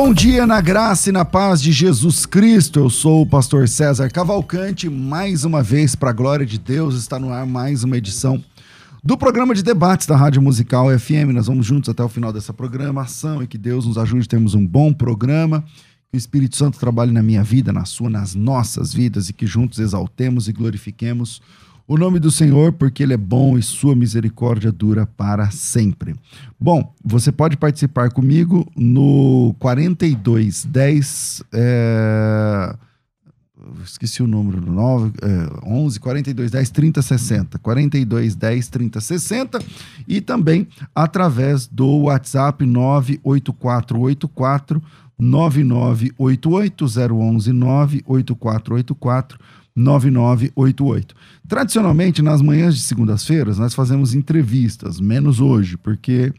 Bom dia na graça e na paz de Jesus Cristo. Eu sou o pastor César Cavalcante. Mais uma vez, para a glória de Deus, está no ar mais uma edição do programa de debates da Rádio Musical FM. Nós vamos juntos até o final dessa programação e que Deus nos ajude a termos um bom programa. Que o Espírito Santo trabalhe na minha vida, na sua, nas nossas vidas e que juntos exaltemos e glorifiquemos nome do Senhor, porque Ele é bom e Sua misericórdia dura para sempre. Bom, você pode participar comigo no 4210. É... Esqueci o número do 9, é, 11 42 10 30 60. 42 10 30 60. E também através do WhatsApp 98484 9988 011 98484 9988. Tradicionalmente, nas manhãs de segundas-feiras, nós fazemos entrevistas, menos hoje, porque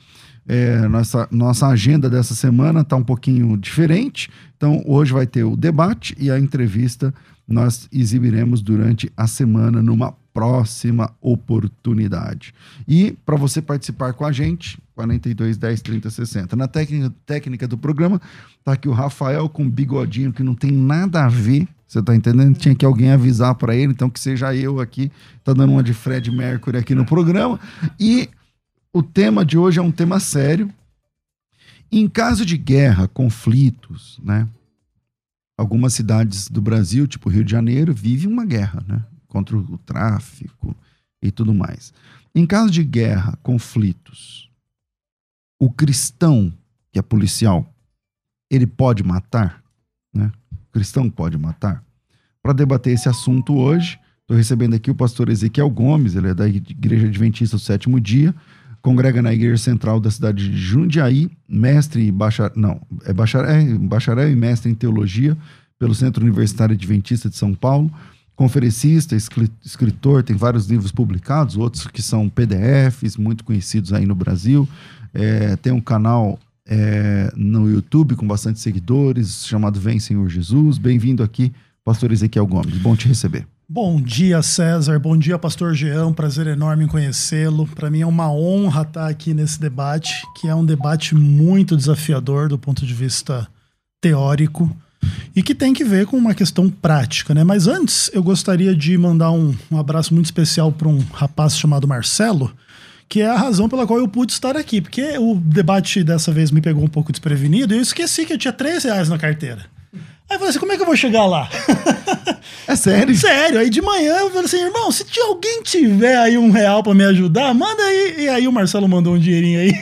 é, nossa, nossa agenda dessa semana está um pouquinho diferente. Então, hoje vai ter o debate e a entrevista nós exibiremos durante a semana numa próxima oportunidade. E para você participar com a gente, 42 10 30 60. Na técnica, técnica do programa, tá aqui o Rafael com bigodinho que não tem nada a ver você tá entendendo? Tinha que alguém avisar para ele, então que seja eu aqui. Tá dando uma de Fred Mercury aqui no programa. E o tema de hoje é um tema sério. Em caso de guerra, conflitos, né? Algumas cidades do Brasil, tipo Rio de Janeiro, vivem uma guerra, né? Contra o tráfico e tudo mais. Em caso de guerra, conflitos, o cristão que é policial, ele pode matar? Cristão pode matar? Para debater esse assunto hoje, estou recebendo aqui o pastor Ezequiel Gomes, ele é da Igreja Adventista do Sétimo Dia, congrega na Igreja Central da cidade de Jundiaí, mestre e bacharel, não, é bacharel, é bacharel e mestre em teologia pelo Centro Universitário Adventista de São Paulo, conferencista, escritor, tem vários livros publicados, outros que são PDFs, muito conhecidos aí no Brasil, é, tem um canal é, no YouTube com bastante seguidores, chamado Vem Senhor Jesus. Bem-vindo aqui, pastor Ezequiel Gomes. Bom te receber. Bom dia, César. Bom dia, pastor Jean. Prazer enorme em conhecê-lo. Para mim é uma honra estar aqui nesse debate, que é um debate muito desafiador do ponto de vista teórico e que tem que ver com uma questão prática, né? Mas antes, eu gostaria de mandar um, um abraço muito especial para um rapaz chamado Marcelo, que é a razão pela qual eu pude estar aqui. Porque o debate dessa vez me pegou um pouco desprevenido e eu esqueci que eu tinha 3 reais na carteira. Aí eu falei assim, como é que eu vou chegar lá? É sério? Sério. Aí de manhã eu falei assim, irmão, se alguém tiver aí um real para me ajudar, manda aí. E aí o Marcelo mandou um dinheirinho aí.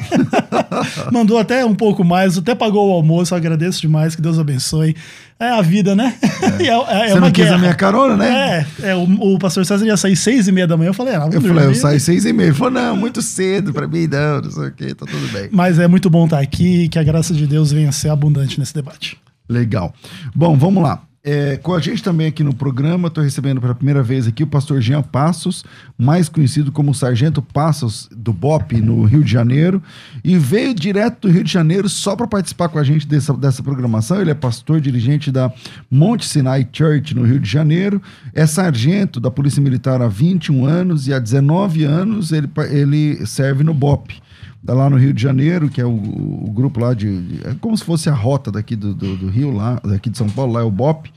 mandou até um pouco mais, até pagou o almoço, eu agradeço demais, que Deus abençoe. É a vida, né? É. é, é Você não quis a minha carona, né? É, é o, o, pastor César ia sair seis e meia da manhã. Eu falei, ah, Eu falei, eu saio seis e meia. Ele falou, não, muito cedo pra mim, não, não sei o quê, tá tudo bem. Mas é muito bom estar aqui que a graça de Deus venha ser abundante nesse debate. Legal. Bom, vamos lá. É, com a gente também aqui no programa, estou recebendo pela primeira vez aqui o pastor Jean Passos, mais conhecido como Sargento Passos do BOP no Rio de Janeiro, e veio direto do Rio de Janeiro só para participar com a gente dessa, dessa programação. Ele é pastor dirigente da Monte Sinai Church no Rio de Janeiro, é sargento da Polícia Militar há 21 anos e há 19 anos ele, ele serve no BOP. Tá lá no Rio de Janeiro, que é o, o grupo lá de, É como se fosse a rota daqui do, do, do, Rio, lá, daqui de São Paulo, lá é o BOP,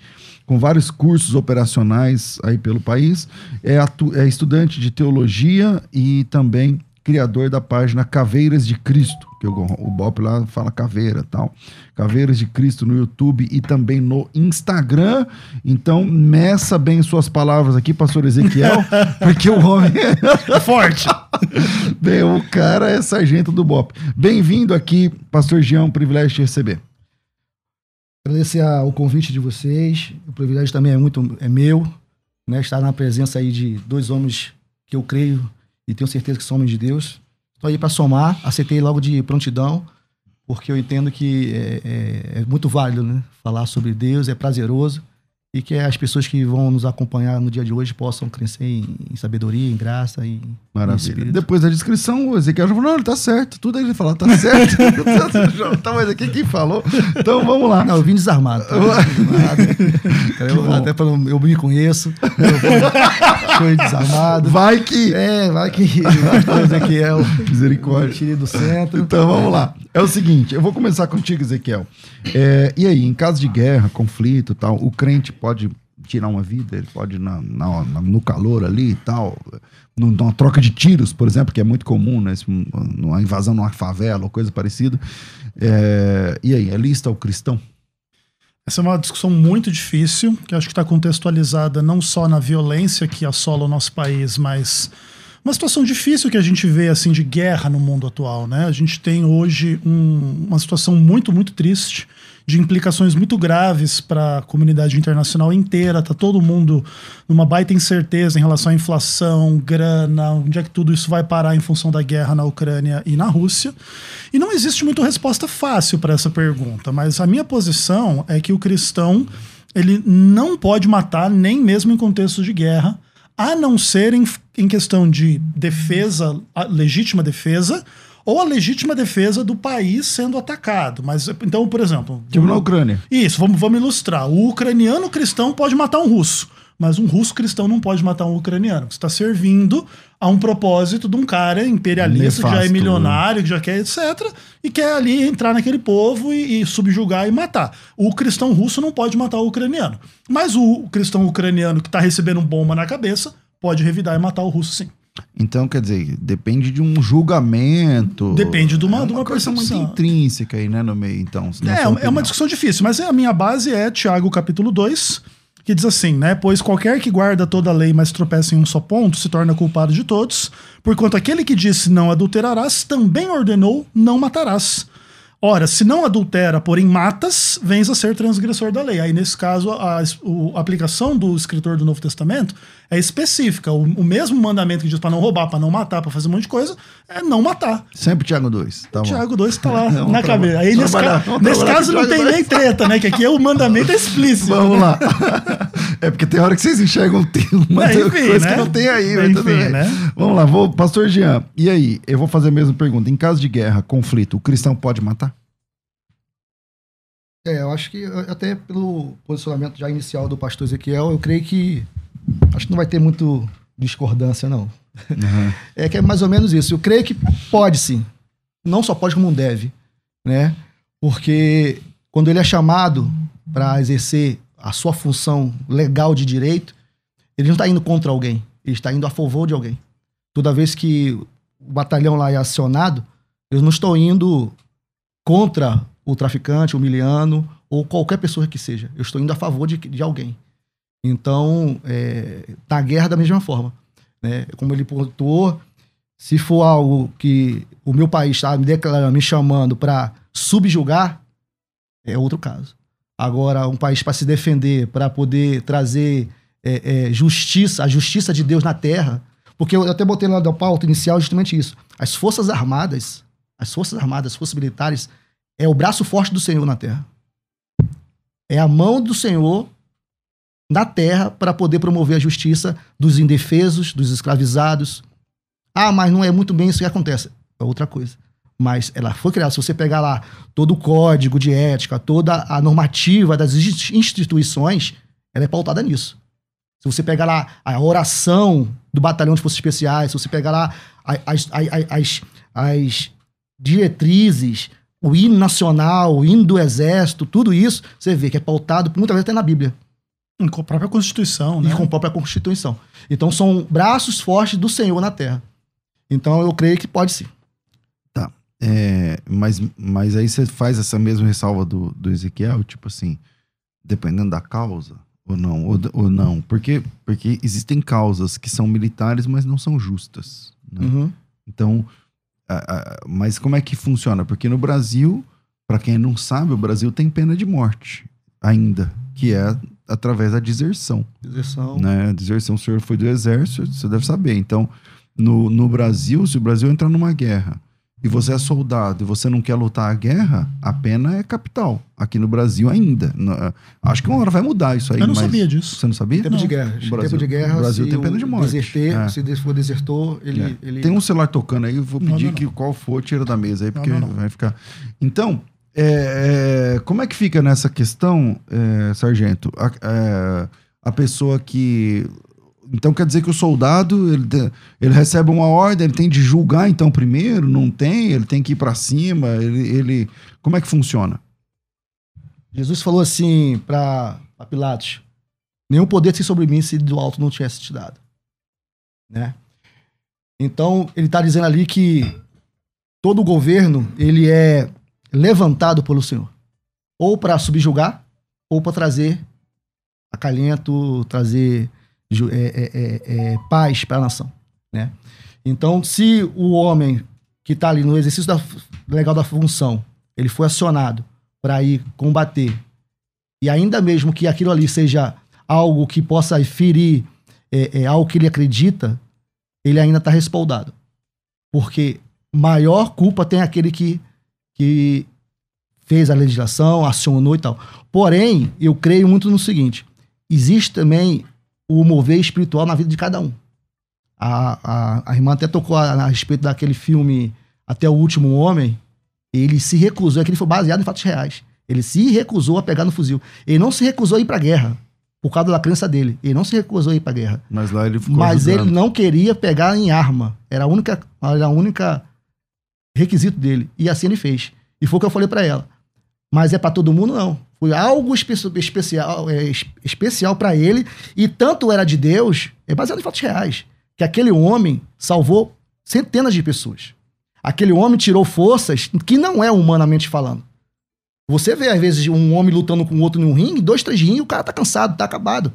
com vários cursos operacionais aí pelo país. É, atu, é estudante de teologia e também criador da página Caveiras de Cristo, que o, o Bop lá fala caveira tal. Caveiras de Cristo no YouTube e também no Instagram. Então, meça bem suas palavras aqui, pastor Ezequiel, porque o homem é forte. bem, o cara é sargento do Bop. Bem-vindo aqui, pastor Jean, um privilégio te receber. Agradecer o convite de vocês. O privilégio também é muito é meu, né, estar na presença aí de dois homens que eu creio e tenho certeza que são homens de Deus. Estou aí para somar, aceitei logo de prontidão, porque eu entendo que é, é, é muito válido né? falar sobre Deus, é prazeroso e que as pessoas que vão nos acompanhar no dia de hoje possam crescer em, em sabedoria, em graça e Maravilha. Em Depois da descrição, o Ezequiel já falou, não, tá certo. Tudo aí ele falou, tá certo. tá, mas aqui quem falou? Então vamos lá. Não, eu vim desarmado. Tá? eu, até pra, eu me conheço. Eu fui desarmado. Vai que... É, vai que... o Ezequiel... Misericórdia. Tirei do centro. Então vamos lá. É o seguinte, eu vou começar contigo, Ezequiel. É, e aí, em caso de guerra, conflito tal, o crente pode tirar uma vida, ele pode na, na, no calor ali e tal, numa troca de tiros, por exemplo, que é muito comum, né? Numa invasão numa favela ou coisa parecida. É, e aí, é lista o cristão? Essa é uma discussão muito difícil, que acho que está contextualizada não só na violência que assola o nosso país, mas uma situação difícil que a gente vê assim de guerra no mundo atual, né? A gente tem hoje um, uma situação muito, muito triste de implicações muito graves para a comunidade internacional inteira. Tá todo mundo numa baita incerteza em relação à inflação, grana, onde é que tudo isso vai parar em função da guerra na Ucrânia e na Rússia. E não existe muita resposta fácil para essa pergunta, mas a minha posição é que o cristão ele não pode matar nem mesmo em contexto de guerra, a não ser em, em questão de defesa, legítima defesa, ou a legítima defesa do país sendo atacado. Mas, então, por exemplo. Tipo na Ucrânia. Isso, vamos, vamos ilustrar. O ucraniano cristão pode matar um russo, mas um russo cristão não pode matar um ucraniano. Você está servindo a um propósito de um cara imperialista, Nefasto, que já é milionário, que já quer, etc., e quer ali entrar naquele povo e, e, subjugar e matar. O cristão russo não pode matar o ucraniano. Mas o cristão ucraniano que está recebendo bomba na cabeça pode revidar e matar o russo, sim. Então, quer dizer, depende de um julgamento. Depende de uma, é de uma, coisa muito intrínseca aí, né, no meio, então. É, é uma discussão difícil, mas a minha base é Tiago capítulo 2, que diz assim, né? Pois qualquer que guarda toda a lei, mas tropeça em um só ponto, se torna culpado de todos, porquanto aquele que disse não adulterarás, também ordenou não matarás. Ora, se não adultera, porém matas, vens a ser transgressor da lei. Aí, nesse caso, a, a aplicação do escritor do Novo Testamento é específica. O, o mesmo mandamento que diz para não roubar, para não matar, para fazer um monte de coisa, é não matar. Sempre Tiago 2. Tá Tiago 2 está lá não, na cabeça. Aí, nesse, ca nesse caso, não tem 2. nem treta, né? Que aqui é o mandamento é explícito. Vamos lá. é porque tem hora que vocês enxergam uma é, enfim, coisa né? que não tem aí. Mas enfim, né? Vamos lá, vou, pastor Jean. E aí, eu vou fazer a mesma pergunta. Em caso de guerra, conflito, o cristão pode matar? É, eu acho que até pelo posicionamento já inicial do pastor Ezequiel, eu creio que acho que não vai ter muito discordância, não. Uhum. É que é mais ou menos isso. Eu creio que pode sim. Não só pode, como deve. Né? Porque quando ele é chamado para exercer a sua função legal de direito, ele não está indo contra alguém, ele está indo a favor de alguém. Toda vez que o batalhão lá é acionado, eu não estou indo contra o traficante, o miliano, ou qualquer pessoa que seja. Eu estou indo a favor de, de alguém. Então, é, tá a guerra da mesma forma. Né? Como ele pontuou, se for algo que o meu país está me declarando, me chamando para subjugar, é outro caso. Agora, um país para se defender, para poder trazer é, é, justiça, a justiça de Deus na terra, porque eu até botei lá da pauta inicial justamente isso. As forças armadas, as forças armadas, as forças militares, é o braço forte do Senhor na terra. É a mão do Senhor na terra para poder promover a justiça dos indefesos, dos escravizados. Ah, mas não é muito bem isso que acontece. É outra coisa. Mas ela foi criada. Se você pegar lá todo o código de ética, toda a normativa das instituições, ela é pautada nisso. Se você pegar lá a oração do Batalhão de Forças Especiais, se você pegar lá as, as, as, as diretrizes o hino nacional, o hino do exército, tudo isso, você vê que é pautado muitas vezes até na Bíblia. Com a própria Constituição, né? E com a própria Constituição. Então são braços fortes do Senhor na terra. Então eu creio que pode sim. Tá. É, mas, mas aí você faz essa mesma ressalva do, do Ezequiel, tipo assim, dependendo da causa, ou não, ou, ou não. Porque, porque existem causas que são militares, mas não são justas. Né? Uhum. Então, a- a- mas como é que funciona? Porque no Brasil, para quem não sabe, o Brasil tem pena de morte ainda, que é através da deserção. Deserção. Né? A deserção, o senhor foi do exército, você deve saber. Então, no, no Brasil, se o Brasil entrar numa guerra e você é soldado e você não quer lutar a guerra, a pena é capital. Aqui no Brasil ainda. No- acho que uma hora vai mudar isso aí. Eu não sabia disso. Você não sabia? Tempo de Não. guerra. O Em Brasil- tempo de guerra, o Brasil tem pena de morte. Deserter, É. Se for desertor, ele. É. ele... Tem um celular tocando aí, eu vou pedir não, que não. qual for, tira da mesa aí, porque vai ficar. Então, é, é, como é que fica nessa questão, é, Sargento? A, é, a pessoa que. Então quer dizer que o soldado ele, ele recebe uma ordem, ele tem de julgar então primeiro, não tem, ele tem que ir pra cima, ele, ele como é que funciona? Jesus falou assim para Pilatos: nenhum poder tem sobre mim se do alto não tivesse te dado. Né? Então, ele está dizendo ali que todo o governo ele é levantado pelo Senhor, ou para subjugar, ou para trazer acalento, trazer é, é, é, é, paz para a nação. Né? Então, se o homem que está ali no exercício da, legal da função, ele foi acionado para ir combater, e ainda mesmo que aquilo ali seja algo que possa ferir é, é, algo que ele acredita, ele ainda está respaldado. Porque maior culpa tem aquele que, que fez a legislação, acionou e tal. Porém, eu creio muito no seguinte: existe também o mover espiritual na vida de cada um. A, a, a irmã até tocou a, a respeito daquele filme Até o Último Homem. Ele se recusou, aquele foi baseado em fatos reais. Ele se recusou a pegar no fuzil. Ele não se recusou a ir pra guerra, por causa da crença dele. Ele não se recusou a ir pra guerra. Mas lá ele ficou Mas ajudando. ele não queria pegar em arma. Era a única, era a única requisito dele. E assim ele fez. E foi o que eu falei pra ela. Mas é pra todo mundo não. Foi algo espe- especial, é, es- especial para ele e tanto era de Deus, é baseado em fatos reais, que aquele homem salvou centenas de pessoas. Aquele homem tirou forças que não é humanamente falando. Você vê, às vezes, um homem lutando com outro num ringue, dois, três ringues, o cara tá cansado, tá acabado.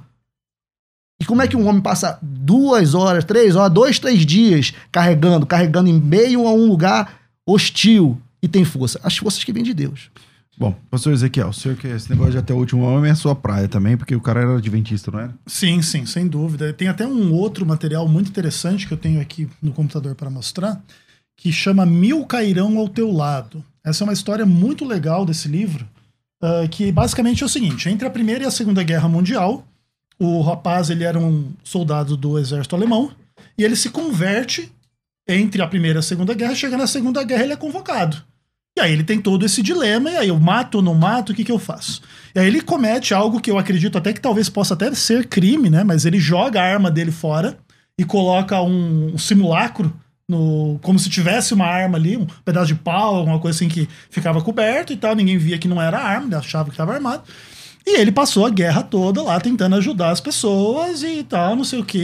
E como é que um homem passa duas horas, três horas, dois, três dias carregando, carregando em meio a um lugar hostil e tem força? As forças que vêm de Deus. Bom, pastor Ezequiel, o senhor que esse negócio de até o último homem é sua praia também, porque o cara era adventista, não era? Sim, sim, sem dúvida. Tem até um outro material muito interessante que eu tenho aqui no computador para mostrar, que chama Mil Cairão ao Teu Lado. Essa é uma história muito legal desse livro, ah, que basicamente é o seguinte: entre a Primeira e a Segunda Guerra Mundial, o rapaz ele era um soldado do exército alemão e ele se converte entre a Primeira e a Segunda Guerra. Chega na Segunda Guerra, ele é convocado. E aí ele tem todo esse dilema, e aí eu mato ou não mato, o que, que eu faço? E aí ele comete algo que eu acredito até que talvez possa até ser crime, né? Mas ele joga a arma dele fora e coloca um, um simulacro no, como se tivesse uma arma ali, um pedaço de pau, alguma coisa assim que ficava coberto e tal, ninguém via que não era arma, achava que estava armado. E ele passou a guerra toda lá tentando ajudar as pessoas e tal, não sei o quê,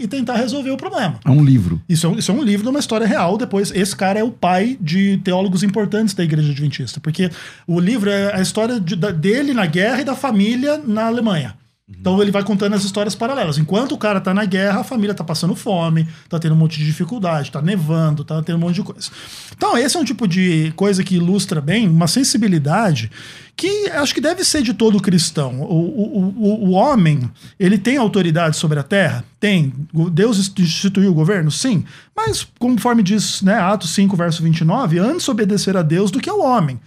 e, e tentar resolver o problema. É um livro. Isso é, um, isso é um livro de uma história real. Depois, esse cara é o pai de teólogos importantes da Igreja Adventista, porque o livro é a história de- da- dele na guerra e da família na Alemanha. Então ele vai contando as histórias paralelas. Enquanto o cara tá na guerra, a família tá passando fome, tá tendo um monte de dificuldade, tá nevando, tá tendo um monte de coisa. Então esse é um tipo de coisa que ilustra bem uma sensibilidade que acho que deve ser de todo cristão. O, o, o, o homem, ele tem autoridade sobre a terra? Tem. Deus instituiu o governo? Sim. Mas, conforme diz né, Atos 5, verso 29, antes obedecer a Deus do que ao homem.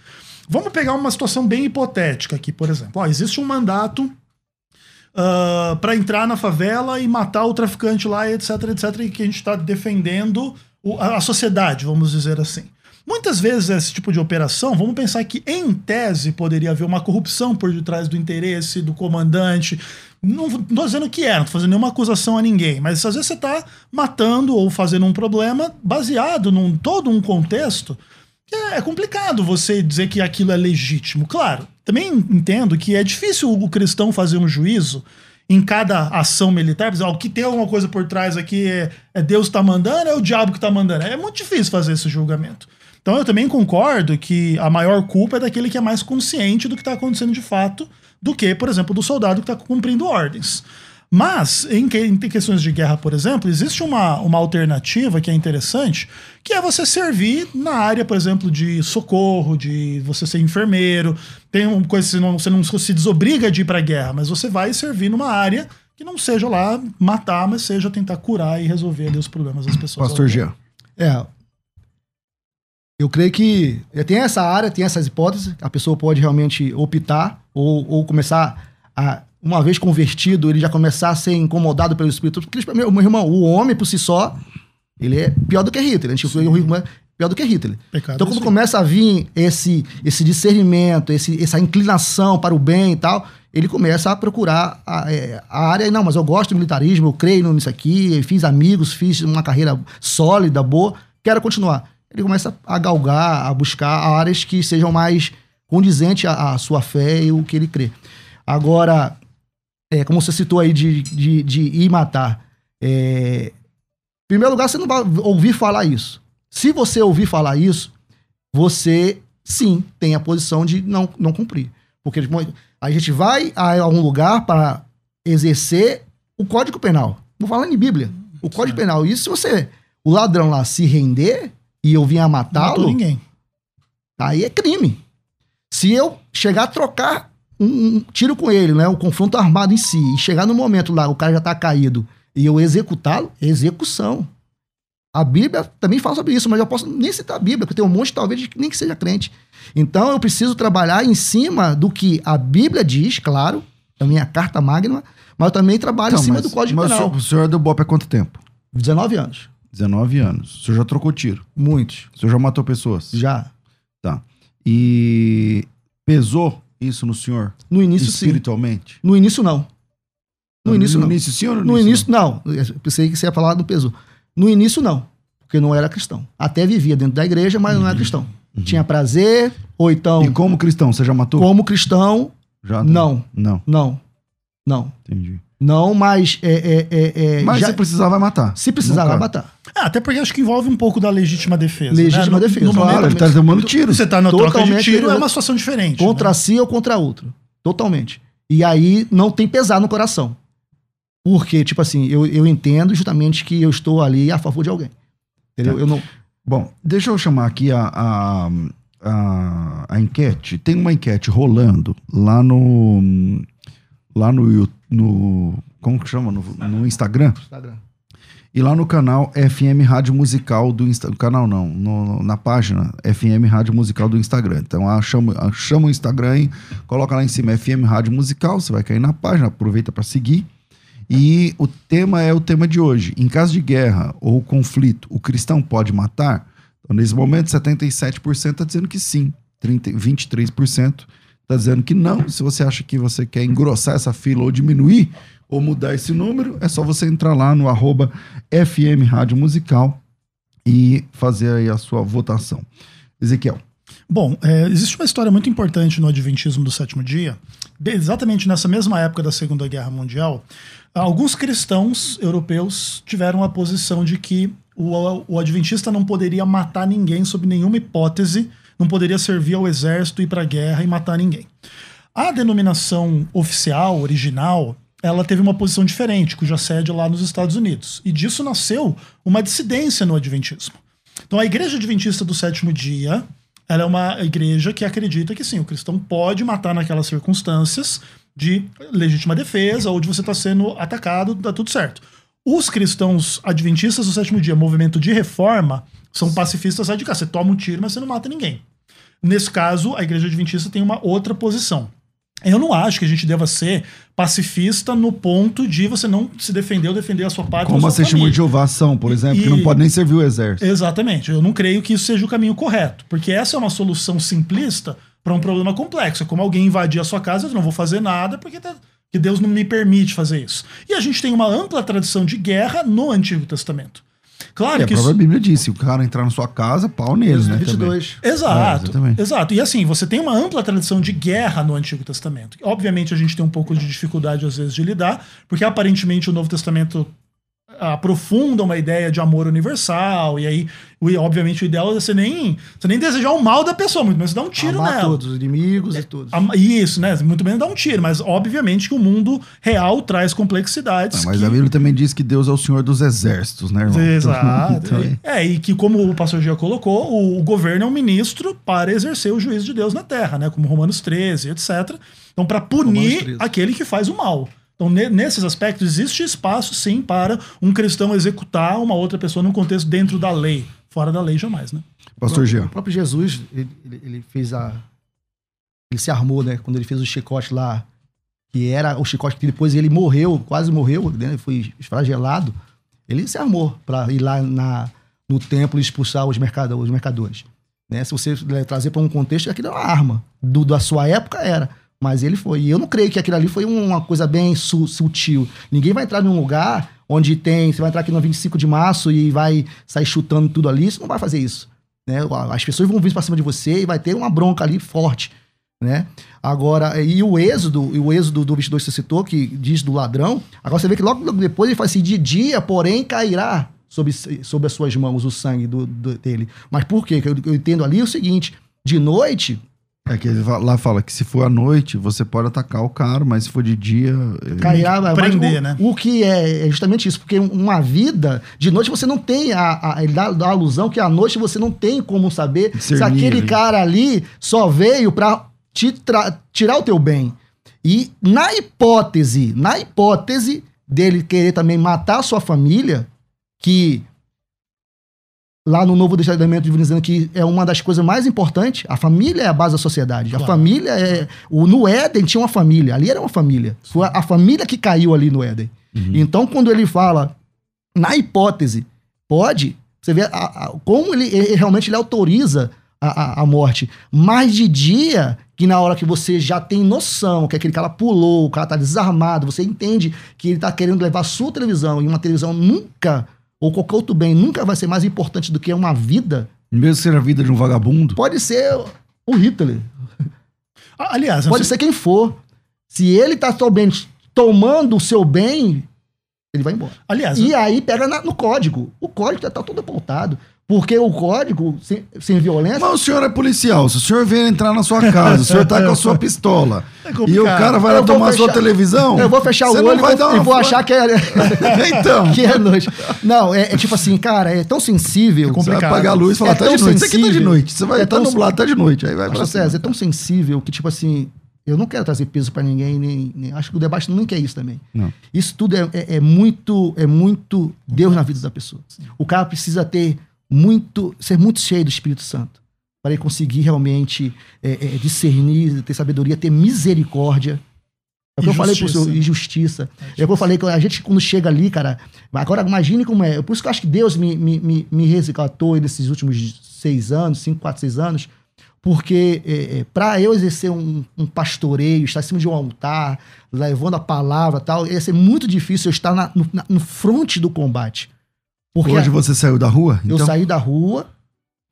Vamos pegar uma situação bem hipotética aqui, por exemplo. Ó, existe um mandato para entrar na favela e matar o traficante lá, etc, etc, e que a gente está defendendo o- a, a sociedade, vamos dizer assim. Muitas vezes esse tipo de operação, vamos pensar que em tese poderia haver uma corrupção por detrás do interesse do comandante. Não estou dizendo que é, não estou fazendo nenhuma acusação a ninguém, mas às vezes você está matando ou fazendo um problema baseado num todo um contexto que é é complicado você dizer que aquilo é legítimo. Claro, também entendo que é difícil o cristão fazer um juízo em cada ação militar, dizer, ó, o que tem alguma coisa por trás aqui é, é Deus que tá mandando, é o diabo que tá mandando. É muito difícil fazer esse julgamento. Então eu também concordo que a maior culpa é daquele que é mais consciente do que está acontecendo de fato do que, por exemplo, do soldado que está cumprindo ordens. Mas, em, que, em, questões de guerra, por exemplo, existe uma, uma alternativa que é interessante, que é você servir na área, por exemplo, de socorro, de você ser enfermeiro. Tem uma coisa, você não, você não se desobriga de ir para a guerra, mas você vai servir numa área que não seja lá matar, mas seja tentar curar e resolver ali, os problemas das pessoas. Pastor Jean. É. Eu creio que tem essa área, tem essas hipóteses, a pessoa pode realmente optar ou, ou começar a uma vez convertido, ele já começar a ser incomodado pelo Espírito. Porque, meu, meu irmão, o homem por si só, ele é pior do que Hitler. A gente é pior do que Hitler. Pecado então, quando começa a vir esse, esse discernimento, esse, essa inclinação para o bem e tal, ele começa a procurar a, é, a área. Não, mas eu gosto do militarismo, eu creio nisso aqui, fiz amigos, fiz uma carreira sólida, boa, quero continuar. Ele começa a galgar, a buscar áreas que sejam mais condizentes à, à sua fé e o que ele crê. Agora, é, como você citou aí de, de, de ir matar, é, em primeiro lugar, você não vai ouvir falar isso. Se você ouvir falar isso, você sim tem a posição de não, não cumprir. Porque a gente vai a algum lugar para exercer o Código Penal. Vou falar em Bíblia. O Código sim. Penal. E se você, o ladrão lá, se render e eu vier matá-lo. ninguém. Aí é crime. Se eu chegar a trocar um, um, tiro com ele, né? O confronto armado em si, e chegar no momento lá, o cara já tá caído, e eu executá-lo, execução. A Bíblia também fala sobre isso, mas eu posso nem citar a Bíblia, porque tem um monte, talvez, de nem que seja crente. Então eu preciso trabalhar em cima do que a Bíblia diz, claro, a minha carta magna, mas eu também trabalho então, em cima mas, do Código mas Penal. O senhor é deu bope há quanto tempo? 19 anos. 19 anos. O senhor já trocou tiro? Muitos. O senhor já matou pessoas? Já. Tá. E pesou isso no senhor? No início, Espiritualmente? Sim. No início, não. No, no início, no não. início, sim ou no, no início? não. não. Eu pensei que você ia falar do peso. No início, não. Porque não era cristão. Até vivia dentro da igreja, mas uhum. não era cristão. Uhum. Tinha prazer, ou então. E como cristão, você já matou? Como cristão, já? Não. Não. Não. Não. Entendi. Não, mas. É, é, é, é mas já... se precisar, vai matar. Se precisar, vai matar. É, até porque acho que envolve um pouco da legítima defesa. Legítima né? defesa. No, no claro, ele tá tomando tiro. Você tá na troca de tiro, é uma situação diferente. Contra né? si ou contra outro. Totalmente. E aí não tem pesar no coração. Porque, tipo assim, eu, eu entendo justamente que eu estou ali a favor de alguém. Entendeu? Tá. Eu não. Bom, deixa eu chamar aqui a, a, a, a, enquete. Tem uma enquete rolando lá no. Lá no. no como que chama? No, no Instagram. Instagram. E lá no canal FM Rádio Musical do Instagram. canal não, no, na página FM Rádio Musical do Instagram. Então chama, chama o Instagram coloca lá em cima FM Rádio Musical, você vai cair na página, aproveita para seguir. E o tema é o tema de hoje. Em caso de guerra ou conflito, o cristão pode matar? Então, nesse momento, 77% está dizendo que sim, 30, 23% está dizendo que não. Se você acha que você quer engrossar essa fila ou diminuir, ou mudar esse número, é só você entrar lá no arroba FM Rádio Musical e fazer aí a sua votação. Ezequiel. Bom, é, existe uma história muito importante no Adventismo do sétimo dia. Exatamente nessa mesma época da Segunda Guerra Mundial, alguns cristãos europeus tiveram a posição de que o, o Adventista não poderia matar ninguém sob nenhuma hipótese, não poderia servir ao exército, ir para a guerra e matar ninguém. A denominação oficial, original, ela teve uma posição diferente, cuja sede é lá nos Estados Unidos. E disso nasceu uma dissidência no Adventismo. Então, a Igreja Adventista do Sétimo Dia ela é uma igreja que acredita que sim, o cristão pode matar naquelas circunstâncias de legítima defesa ou de você estar tá sendo atacado, tá tudo certo. Os cristãos adventistas do sétimo dia, movimento de reforma, são pacifistas radicais. Você toma um tiro, mas você não mata ninguém. Nesse caso, a igreja adventista tem uma outra posição. Eu não acho que a gente deva ser pacifista no ponto de você não se defender ou defender a sua parte. Como a testemunha de Jeová são, por exemplo, e... que não pode nem servir o exército. Exatamente. Eu não creio que isso seja o caminho correto, porque essa é uma solução simplista para um problema complexo. É como alguém invadir a sua casa, eu não vou fazer nada porque tá... que Deus não me permite fazer isso. E a gente tem uma ampla tradição de guerra no Antigo Testamento. Claro E a que própria isso. Bíblia diz: se o cara entrar na sua casa, pau nele, né? também. 22. É, Exato, exatamente. exato. E assim, você tem uma ampla tradição de guerra no Antigo Testamento. Obviamente a gente tem um pouco de dificuldade às vezes de lidar, porque aparentemente o Novo Testamento aprofunda uma ideia de amor universal, e aí, o- obviamente, o ideal é você nem, você nem desejar o mal da pessoa, muito menos dar um tiro Amar nela. todos, os inimigos e tudo. Am- Isso, né? Muito menos dar um tiro, mas obviamente que o mundo real traz complexidades. Ah, mas que- a Bíblia também diz que Deus é o Senhor dos exércitos, né, irmão? Exato. Então, é- é, e que, como o pastor Gia colocou, o, o governo é um ministro para exercer o juízo de Deus na terra, né? Como Romanos 13, etc. Então, para punir 13. aquele que faz o mal. Então, ne- nesses aspectos, existe espaço, sim, para um cristão executar uma outra pessoa num contexto dentro da lei. Fora da lei, jamais, né? Pastor O Jean. próprio Jesus, ele, ele- fez a. Ele se armou, né? Quando ele fez o chicote lá, que era o chicote que depois ele morreu, quase morreu, né? Foi esfragelado. Ele se armou para ir lá na, no templo e expulsar os, mercado, os mercadores. Né? Se você eh, trazer para um contexto, aquilo é uma arma. Do, da sua época era. Mas ele foi. E eu não creio que aquilo ali foi uma coisa bem su- sutil. Ninguém vai entrar num lugar onde tem. Você vai entrar aqui no 25 de março e vai sair chutando tudo ali. Isso não vai fazer isso. Né? As pessoas vão vir para cima de você e vai ter uma bronca ali forte. Né? Agora, e o êxodo, e o êxodo do 22 que você citou, que diz do ladrão, agora você vê que logo, logo depois ele fala assim: de dia, porém, cairá sobre, sobre as suas mãos o sangue do, do- dele. Mas por quê? Eu, eu entendo ali o seguinte: de noite, É que lá fala que se for à noite, você pode atacar o cara, mas se for de dia. cairá. mas prender, o, né? O que é, é justamente isso, porque uma vida, de noite você não tem a, a, ele dá, dá a alusão que à noite você não tem como saber se Discernir, aquele né? cara ali só veio pra te tirar o teu bem. E na hipótese, na hipótese dele querer também matar a sua família, que lá no Novo Testamento divinizando que é uma das coisas mais importantes, a família é a base da sociedade. A Claro. família é o no Éden tinha uma família, ali era uma família. Foi a, a família que caiu ali no Éden. Então quando ele fala na hipótese, pode, você vê a- a- como ele, ele realmente ele autoriza a, a, a morte. Mas de dia, que na hora que você já tem noção que aquele cara pulou, o cara tá desarmado, você entende que ele tá querendo levar a sua televisão, e uma televisão nunca, ou qualquer outro bem, nunca vai ser mais importante do que uma vida, Mesmo seja a vida de um vagabundo. pode ser o Hitler, Ah, Aliás, eu pode sei- ser quem for. Se ele tá somente tomando o seu bem, ele vai embora. aliás E aí pega na- no código. O código já tá todo apontado. Porque o código, sem, sem violência, Mas o senhor é policial. Se o senhor vem entrar na sua casa, o senhor tá com a sua pistola. É complicado. e o cara vai lá Eu vou tomar sua fechar- televisão. eu vou fechar o olho e vou, e vou achar que é, Então. que é noite. Não, é, é tipo assim, cara, é tão sensível. Você vai complicado. apagar a luz e falar, É tá de noite. Isso aqui tá de sensível. noite. Você vai É estar tão- nublado, tá de noite. Aí vai. César, é tão sensível que, tipo assim, eu não quero trazer peso pra ninguém, nem, nem- acho que o debate não quer isso também. Não. Isso tudo é, é- é muito é muito Deus na vida da pessoa. O cara precisa ter muito, ser muito cheio do Espírito Santo para ele conseguir realmente é, é, discernir, ter sabedoria, ter misericórdia. É o que eu falei pro justiça. senhor, e justiça. É o que eu falei, que a gente quando chega ali, cara, agora imagine como é. Por isso que eu acho que Deus me, me, me, me resgatou nesses últimos seis anos, cinco, quatro, seis anos, porque é, é, para eu exercer um, um pastoreio, estar em cima de um altar, levando a palavra e tal, ia ser muito difícil eu estar na- no, na- no fronte do combate. Porque Hoje você saiu da rua? eu Então, saí da rua,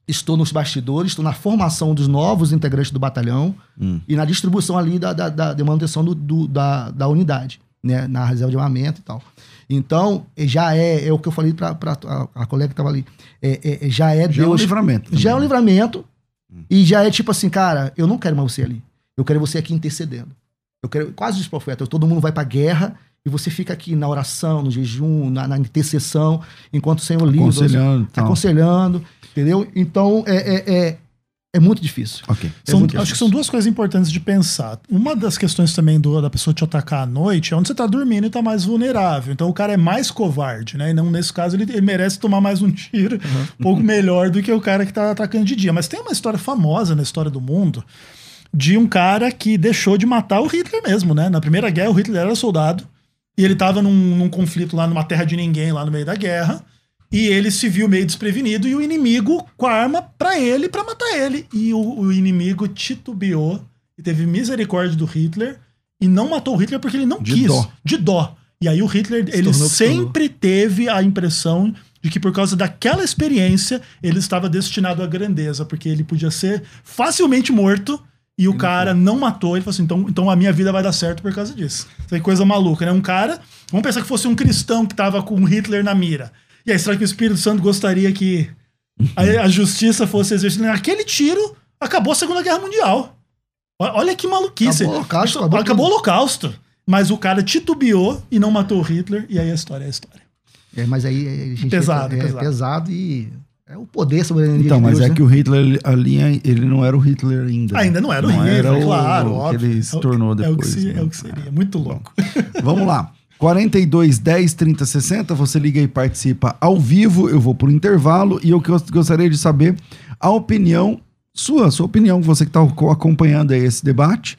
estou nos bastidores, estou na formação dos novos integrantes do batalhão Hum. e na distribuição ali da, da, da, da manutenção do, do- da, da unidade, né? Na reserva de armamento e tal. Então, já é, é o que eu falei para a, a colega que estava ali. É, é- já é já é um Deus. livramento. já é um também. livramento. E já é tipo assim, cara, eu não quero mais você ali. Eu quero você aqui intercedendo. Eu quero, quase os profetas, todo mundo vai pra guerra e você fica aqui na oração, no jejum, na, na intercessão, enquanto o Senhor livra. Aconselhando e tal. Aconselhando, entendeu? Então, é, é, é, é muito difícil. É São- muito acho que difícil. são duas coisas importantes de pensar. Uma das questões também do- da pessoa te atacar à noite é onde você tá dormindo e tá mais vulnerável. Então o cara é mais covarde, né? E não, nesse caso, ele, ele merece tomar mais um tiro, um pouco melhor do que o cara que tá atacando de dia. Mas tem uma história famosa na história do mundo de um cara que deixou de matar o Hitler mesmo, né? Na Primeira Guerra, o Hitler era soldado e ele tava num, num conflito lá numa terra de ninguém, lá no meio da guerra. E ele se viu meio desprevenido e o inimigo com a arma pra ele, pra matar ele. E o, o inimigo titubeou e teve misericórdia do Hitler e não matou o Hitler porque ele não De quis. dó. De dó. E aí o Hitler, ele se sempre teve a impressão de que por causa daquela experiência ele estava destinado à grandeza, porque ele podia ser facilmente morto e o cara não matou. Ele falou assim: então, então a minha vida vai dar certo por causa disso. Isso é coisa maluca, né? Um cara, vamos pensar que fosse um cristão que estava com Hitler na mira. E aí, será que o Espírito Santo gostaria que a, a justiça fosse exercida? Naquele tiro, acabou a Segunda Guerra Mundial. Olha que maluquice. Acabou o holocausto, acabou acabou o holocausto. Mas o cara titubeou e não matou o Hitler, e aí a história é a história. É, mas aí a gente Pesado, é, pesado. pesado e é o poder soberano Então, de mas Deus, é né? que o Hitler ali, ele não era o Hitler ainda. né? Ainda não era o Hitler, era o claro, que óbvio. ele se É tornou é que depois. se- né? é o que seria. Muito louco. Vamos lá. 42 10 30 60, você liga e participa ao vivo. Eu vou pro intervalo e eu que- gostaria de saber a opinião sua, sua opinião, você que está acompanhando aí esse debate.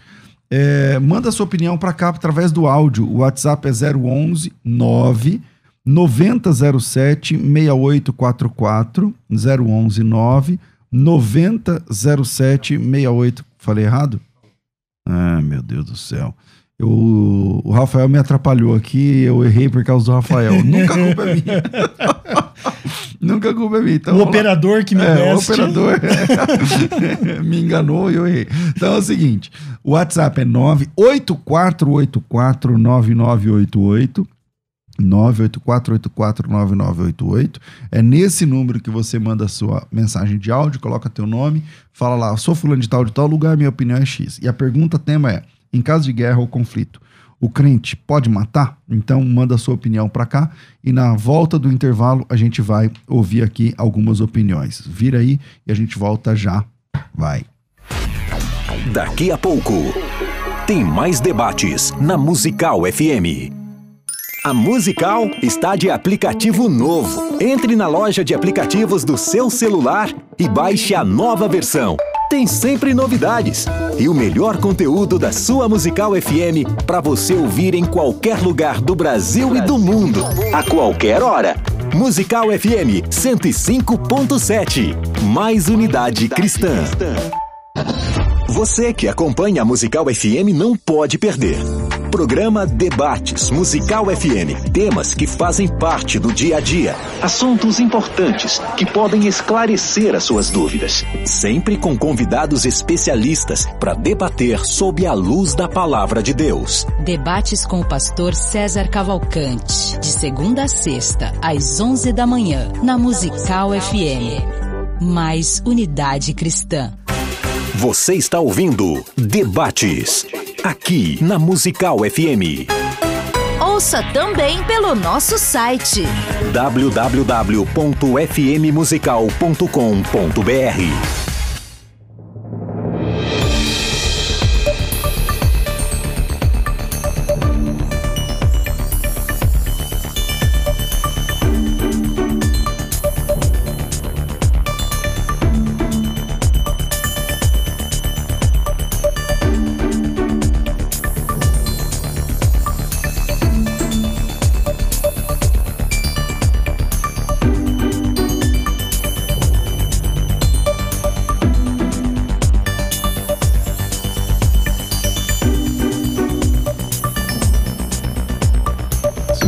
É, manda sua opinião para cá através do áudio. O WhatsApp é 011 9 9007 6844 011 9 9007 68. Falei errado? Ah, meu Deus do céu. Eu, o Rafael me atrapalhou aqui, eu errei por causa do Rafael. Nunca a culpa é minha. Nunca a culpa é minha. Então, o vamos lá. operador que me É, o operador me enganou e eu errei. Então é o seguinte: o WhatsApp é 984849988. 984849988. É nesse número que você manda a sua mensagem de áudio, coloca teu nome, fala lá, sou fulano de tal de tal lugar, minha opinião é X. E a pergunta tema é: em caso de guerra ou conflito, o crente pode matar? Então manda a sua opinião para cá e na volta do intervalo a gente vai ouvir aqui algumas opiniões. Vira aí e a gente volta já. Vai. Daqui a pouco, tem mais debates na Musical FM. A Musical está de aplicativo novo. Entre na loja de aplicativos do seu celular e baixe a nova versão. Tem sempre novidades e o melhor conteúdo da sua Musical FM para você ouvir em qualquer lugar do Brasil e do mundo, a qualquer hora. Musical FM 105.7. Mais unidade cristã. Você que acompanha a Musical FM não pode perder. Programa Debates Musical FM. Temas que fazem parte do dia a dia. Assuntos importantes que podem esclarecer as suas dúvidas. Sempre com convidados especialistas para debater sob a luz da palavra de Deus. Debates com o pastor César Cavalcante. De segunda a sexta, às 11 da manhã, na Musical FM. Mais unidade cristã. Você está ouvindo Debates. Aqui na Musical FM. Ouça também pelo nosso site www.fmmusical.com.br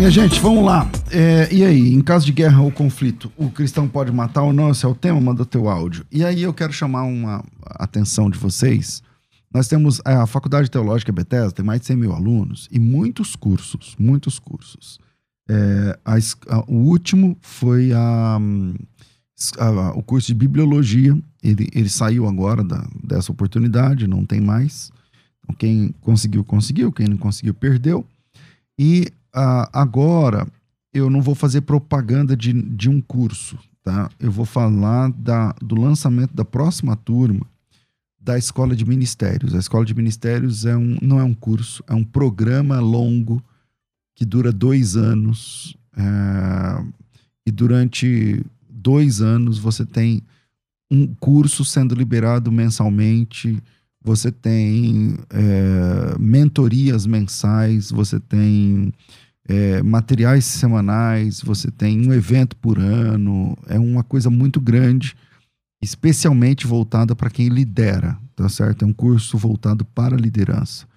Minha gente, vamos lá. É, e aí, em caso de guerra ou conflito, o cristão pode matar ou não? Esse é o tema? Manda teu áudio. E aí eu quero chamar uma atenção de vocês. Nós temos é, a Faculdade Teológica Bethesda, tem mais de 100 mil alunos e muitos cursos, muitos cursos. É, a a- o último foi a- o curso de Bibliologia. Ele, ele saiu agora da- dessa oportunidade, não tem mais. Então, quem conseguiu, conseguiu. Quem não conseguiu, perdeu. E ah, agora eu não vou fazer propaganda de, de um curso, tá? Eu vou falar da, do lançamento da próxima turma da Escola de Ministérios. A Escola de Ministérios é um, não é um curso, é um programa longo que dura dois anos. é, e durante dois anos você tem um curso sendo liberado mensalmente. Você tem é, mentorias mensais, você tem é, materiais semanais, você tem um evento por ano. É uma coisa muito grande, especialmente voltada para quem lidera, tá certo? É um curso voltado para liderança.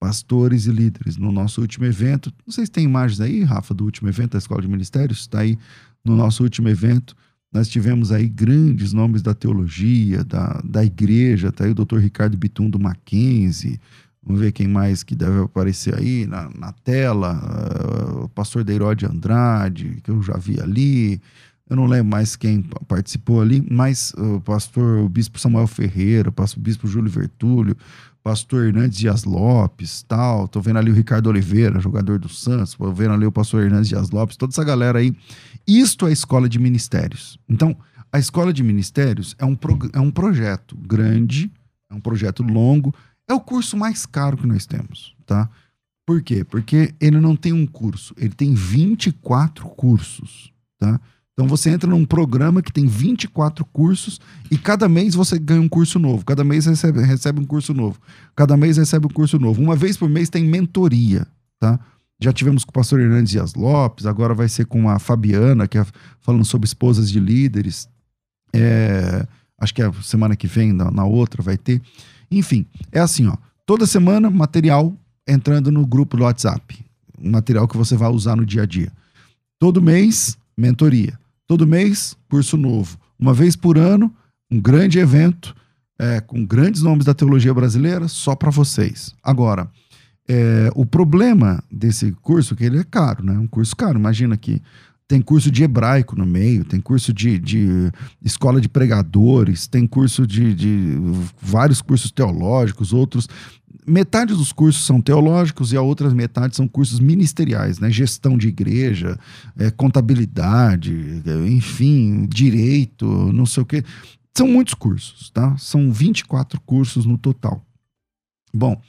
pastores e líderes. No nosso último evento, não sei se tem imagens aí, Rafa, do último evento da Escola de Ministérios, está aí no nosso último evento. Nós tivemos aí grandes nomes da teologia, da, da igreja, tá aí o doutor Ricardo Bitum do Mackenzie, vamos ver quem mais que deve aparecer aí na, na tela, uh, o pastor Deirode Andrade, que eu já vi ali, eu não lembro mais quem participou ali, mas o pastor, o bispo Samuel Ferreira, o bispo Júlio Vertúlio, pastor Hernandes Dias Lopes, tal. Tô vendo ali o Ricardo Oliveira, jogador do Santos, tô vendo ali o pastor Hernandes Dias Lopes, toda essa galera aí. Isto é escola de ministérios. Então, a escola de ministérios é um, é um projeto grande, é um projeto longo, é o curso mais caro que nós temos, tá? Por quê? Porque ele não tem um curso, ele tem 24 cursos, tá? Então você entra num programa que tem 24 cursos e cada mês você ganha um curso novo. Cada mês recebe, recebe um curso novo. Cada mês recebe um curso novo. Uma vez por mês tem mentoria, tá? Já tivemos com o pastor Hernandes Dias Lopes, agora vai ser com a Fabiana, que é falando sobre esposas de líderes. É, acho que é a semana que vem, na, na outra, vai ter. Enfim, é assim, ó. Toda semana, material entrando no grupo do WhatsApp. Um material que você vai usar no dia a dia. Todo mês, mentoria. Todo mês, curso novo. Uma vez por ano, um grande evento é, com grandes nomes da teologia brasileira só para vocês. Agora, é, o problema desse curso é que ele é caro, né? Um curso caro. Imagina que tem curso de hebraico no meio, tem curso de, de escola de pregadores, tem curso de, de vários cursos teológicos, outros metade dos cursos são teológicos e a outra metade são cursos ministeriais, né? Gestão de igreja, é, contabilidade, enfim, direito, não sei o quê. São muitos cursos, tá? São 24 cursos no total. Bom,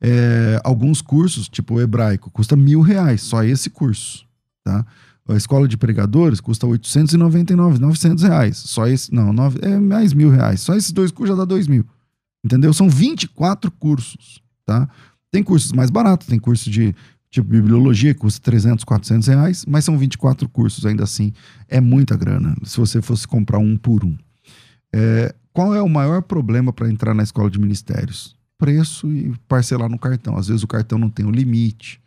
é, alguns cursos, tipo o hebraico, custa mil reais, só esse curso, tá? A escola de pregadores custa 899, 900 reais. Só esse, não, nove, é mais mil reais. Só esses dois cursos já dá dois mil. Entendeu? São 24 cursos tá? Tem cursos mais baratos, tem curso de tipo bibliologia que custa 300, 400 reais, mas são 24 cursos, ainda assim é muita grana, se você fosse comprar um por um. É, qual é o maior problema para entrar na escola de ministérios? Preço e parcelar no cartão. Às vezes o cartão não tem o limite,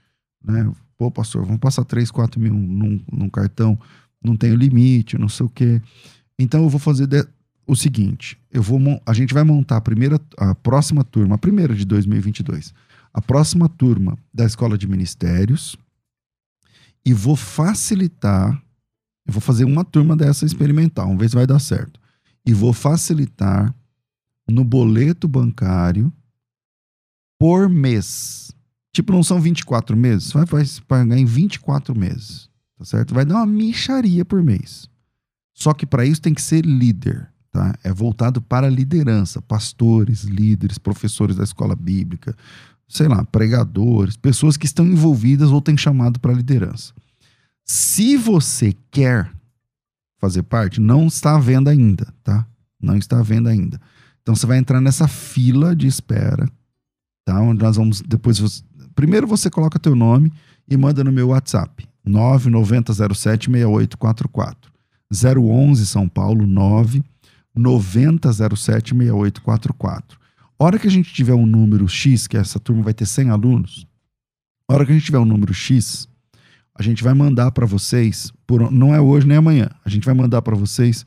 né? Pô, pastor, vamos passar 3, 4 mil num, num cartão, não tem limite, não sei o quê. Então eu vou fazer de, o seguinte: eu vou, a gente vai montar a primeira, a próxima turma, a primeira de 2022, a próxima turma da Escola de Ministérios e vou facilitar. Eu vou fazer uma turma dessa experimental, vamos ver se vai dar certo. E vou facilitar no boleto bancário por mês. Tipo, não são 24 meses, vai pagar em 24 meses, tá certo? Vai dar uma micharia por mês. Só que para isso tem que ser líder. Tá? É voltado para a liderança, pastores, líderes, professores da escola bíblica, sei lá, pregadores, pessoas que estão envolvidas ou têm chamado para liderança. Se você quer fazer parte, não está à venda ainda, tá? Não está à venda ainda. Então você vai entrar nessa fila de espera, tá? Onde nós vamos depois você, primeiro você coloca teu nome e manda no meu WhatsApp 99007 6844 011 São Paulo 9 90076844. Hora que a gente tiver um número X, que essa turma vai ter 100 alunos, hora que a gente tiver um número X, a gente vai mandar para vocês, por, não é hoje nem amanhã, a gente vai mandar para vocês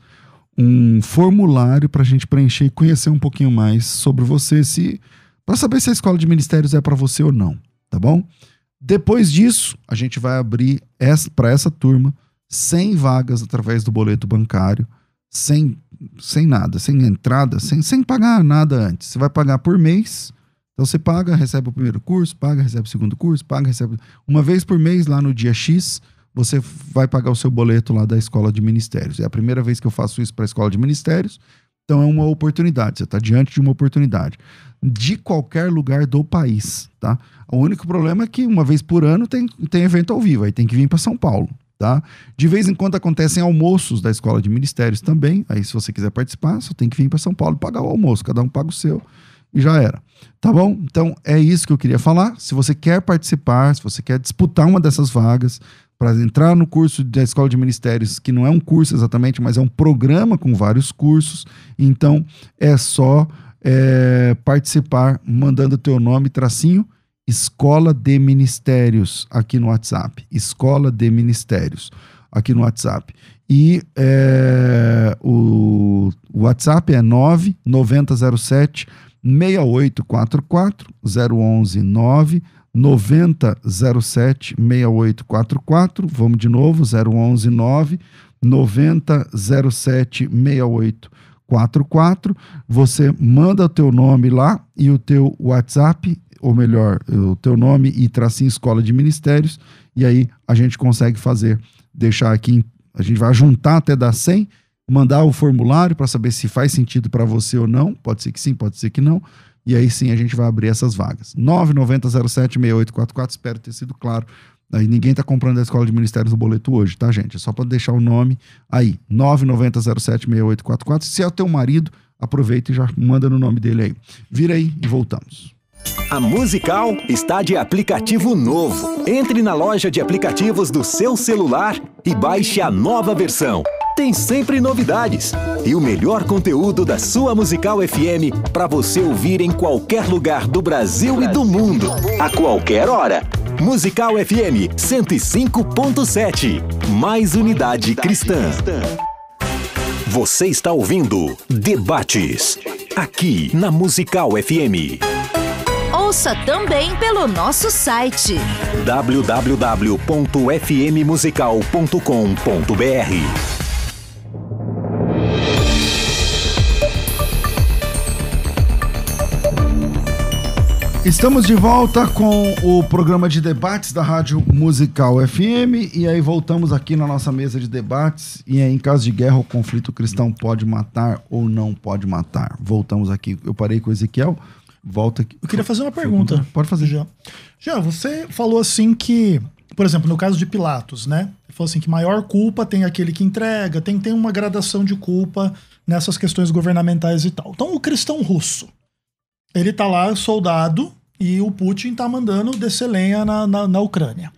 um formulário para a gente preencher e conhecer um pouquinho mais sobre você, se para saber se a escola de ministérios é para você ou não, tá bom? Depois disso, a gente vai abrir para essa turma 100 vagas através do boleto bancário, sem sem nada, sem entrada, sem, sem pagar nada antes. Você vai pagar por mês. Então você paga, recebe o primeiro curso, paga, recebe o segundo curso, paga, recebe. Uma vez por mês, lá no dia X, você vai pagar o seu boleto lá da escola de ministérios. É a primeira vez que eu faço isso para a escola de ministérios. Então é uma oportunidade, você está diante de uma oportunidade. De qualquer lugar do país, tá? O único problema é que uma vez por ano tem, tem evento ao vivo, aí tem que vir para São Paulo. Tá? De vez em quando acontecem almoços da Escola de Ministérios também. Aí, se você quiser participar, só tem que vir para São Paulo pagar o almoço. Cada um paga o seu e já era. Tá bom? Então, é isso que eu queria falar. Se você quer participar, se você quer disputar uma dessas vagas para entrar no curso da Escola de Ministérios, que não é um curso exatamente, mas é um programa com vários cursos, então é só é, participar mandando teu nome, tracinho Escola de Ministérios aqui no WhatsApp. Escola de Ministérios aqui no WhatsApp. E é, o, o WhatsApp é 9907 6844 011 9 9007 6844. Vamos de novo, 011 9 9007 6844. Você manda o teu nome lá e o teu WhatsApp, ou melhor, o teu nome e tracinho Escola de Ministérios, e aí a gente consegue fazer, deixar aqui, a gente vai juntar até dar 100, mandar o formulário para saber se faz sentido para você ou não, pode ser que sim, pode ser que não, e aí sim a gente vai abrir essas vagas. 990076844, espero ter sido claro. Aí ninguém está comprando a Escola de Ministérios no boleto hoje, tá, gente? É só para deixar o nome aí. 990076844. Se é o teu marido, aproveita e já manda no nome dele aí. Vira aí e voltamos. A Musical está de aplicativo novo. Entre na loja de aplicativos do seu celular e baixe a nova versão. Tem sempre novidades e o melhor conteúdo da sua Musical FM para você ouvir em qualquer lugar do Brasil e do mundo, a qualquer hora. Musical FM 105.7. Mais unidade cristã. Você está ouvindo Debates aqui na Musical FM. Ouça também pelo nosso site www.fmmusical.com.br. Estamos de volta com o programa de debates da Rádio Musical FM e aí voltamos aqui na nossa mesa de debates e aí, em caso de guerra o conflito cristão pode matar ou não pode matar. Voltamos aqui, eu parei com o Ezequiel, volta aqui. Eu queria fazer uma pergunta. Pode fazer. Já. Já, você falou assim que, por exemplo, no caso de Pilatos, né? Ele falou assim que maior culpa tem aquele que entrega, tem, tem uma gradação de culpa nessas questões governamentais e tal. Então o cristão russo, ele tá lá, soldado, e o Putin tá mandando descer lenha na, na, na Ucrânia.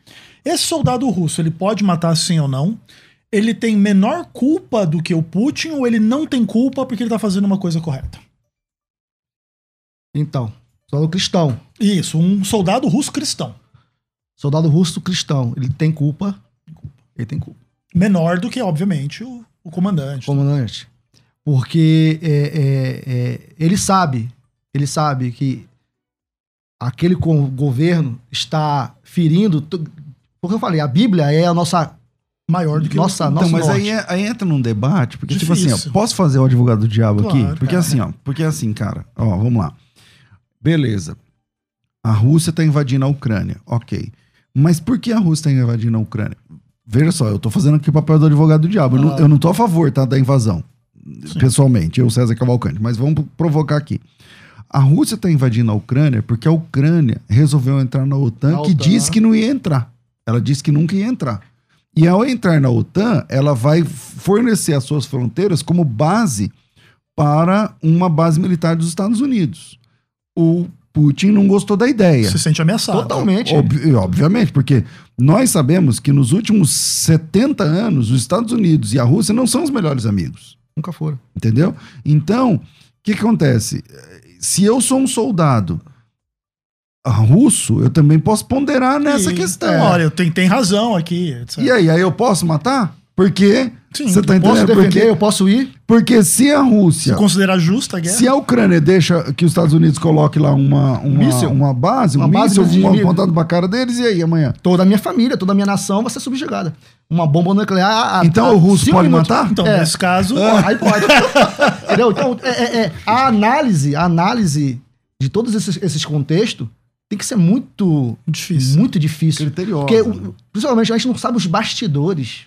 Esse soldado russo, ele pode matar sim ou não? Ele tem menor culpa do que o Putin ou ele não tem culpa porque ele tá fazendo uma coisa correta? Então, soldado cristão. Isso, um soldado russo cristão. Soldado russo cristão. Ele tem culpa. Ele tem culpa. Menor do que, obviamente, o, o comandante. Comandante. Porque é, é, é, ele sabe, ele sabe que aquele governo está ferindo. Porque eu falei, a Bíblia é a nossa. Maior do que Nossa, o... Então, nosso mas aí, é- aí entra num debate, porque tipo assim, Difícil. ó, posso fazer o advogado do diabo Claro, aqui? Porque cara. assim, ó, porque assim, cara, ó, vamos lá. Beleza. A Rússia tá invadindo a Ucrânia, ok. Mas por que a Rússia tá invadindo a Ucrânia? Veja só, eu tô fazendo aqui o papel do advogado do diabo. Eu, não, Ah. eu não tô a favor, tá, da invasão. Pessoalmente, eu, César Cavalcante. Mas vamos provocar aqui. A Rússia tá invadindo a Ucrânia porque a Ucrânia resolveu entrar na OTAN, que disse que não ia entrar. Ela disse que nunca ia entrar. E ao entrar na OTAN, ela vai fornecer as suas fronteiras como base para uma base militar dos Estados Unidos. O Putin não gostou da ideia. Se sente ameaçado. Totalmente. Ob- obviamente, porque nós sabemos que nos últimos 70 anos, os Estados Unidos e a Rússia não são os melhores amigos. Nunca foram. Entendeu? Então, o que, acontece? Se eu sou um soldado russo, eu também posso ponderar nessa E, questão. então, olha, tem, tem razão aqui. etc. E aí, aí eu posso matar? Porque Sim, você tá Posso entendendo? defender, Porque, eu posso ir. Porque se a Se Rússia, considerar justa a guerra. se a Ucrânia deixa que os Estados Unidos coloque lá uma, uma, Míssil. uma base, um Uma base míssil, de- um apontado pra cara deles, e aí amanhã? Toda a minha família, toda a minha nação vai ser subjugada. Uma bomba nuclear. a- Então a o russo pode minutos- matar? Então, É. nesse caso, Aí pode. Entendeu? Então, é, é, é, a análise, a análise de todos esses, esses contextos tem que ser muito, difícil. muito difícil. Criteriosa. Porque, né? principalmente, a gente não sabe os bastidores.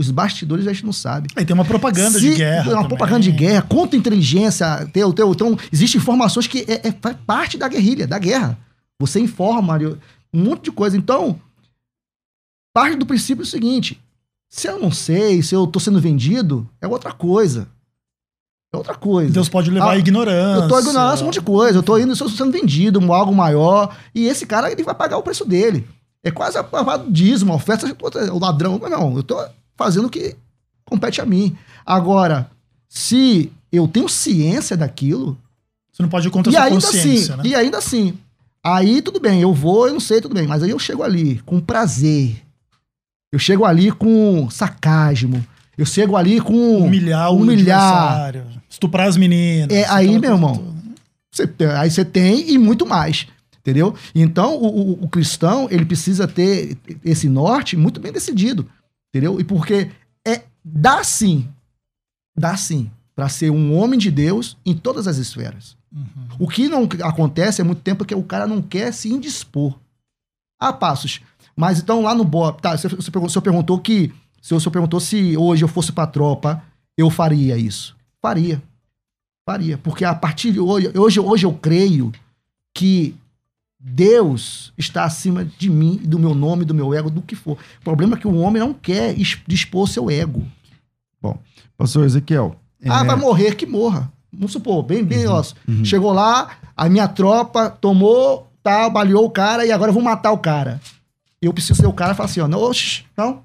Os bastidores a gente não sabe. Aí tem uma propaganda Se- de guerra. Uma também. propaganda de guerra, contra-inteligência. Teu, teu, então, existem informações que é, é- faz parte da guerrilha, da guerra. Você informa um monte de coisa. Então, parte do princípio é o seguinte: se eu não sei, se eu tô sendo vendido, é outra coisa. É outra coisa. Deus pode levar Ah, à ignorância. Eu tô ignorando um monte de coisa. Eu tô indo, estou sendo vendido, algo maior. E esse cara, ele vai pagar o preço dele. É quase a palavra do dízimo, a oferta, o ladrão. Não, eu tô fazendo o que compete a mim. Agora, se eu tenho ciência daquilo, Você não pode ir contra a sua ainda assim, consciência, né? e ainda assim, Aí tudo bem, eu vou, eu não sei, tudo bem. Mas aí eu chego ali com prazer. Eu chego ali com sarcasmo. Eu chego ali com. Humilhar o humilhar. adversário, estuprar as meninas. É, aí, meu irmão. Você tem- aí você tem e muito mais. Entendeu? Então, o, o- o cristão, ele precisa ter esse norte muito bem decidido. Entendeu? E porque é dá sim, dá sim, para ser um homem de Deus em todas as esferas. O que não acontece é muito tempo que o cara não quer se indispor. Ah, passos. Mas então lá no BOP, tá, você, você pergun- o senhor perguntou que, se o senhor perguntou se hoje eu fosse pra tropa, eu faria isso. Faria. Faria. Porque a partir de hoje, hoje, hoje eu creio que Deus está acima de mim, do meu nome, do meu ego, do que for. O problema é que o homem não quer dispor seu ego. Pastor Ezequiel. Ah, é, vai morrer, que morra. Vamos supor, bem, bem, ó. uhum. Chegou lá, a minha tropa tomou, tal, baleou o cara e agora eu vou matar o cara. Eu preciso ser o cara e falar assim, ó, não, oxi, não,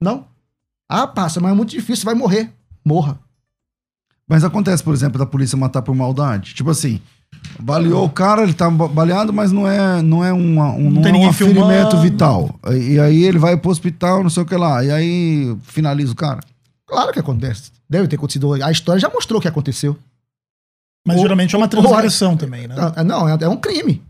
não. Ah, passa, mas é muito difícil, vai morrer. Morra. Mas acontece, por exemplo, da polícia matar por maldade. Tipo assim, baleou o cara, ele tá ba- baleado, mas não é, não é, uma, um, não tem é um ferimento filmando. vital. E, aí ele vai pro hospital, não sei o que lá. E aí finaliza o cara. Claro que acontece. Deve ter acontecido. A história já mostrou o que aconteceu. Mas Ou- geralmente é uma ou- transgressão também, né? Ah, Não, é, é um crime.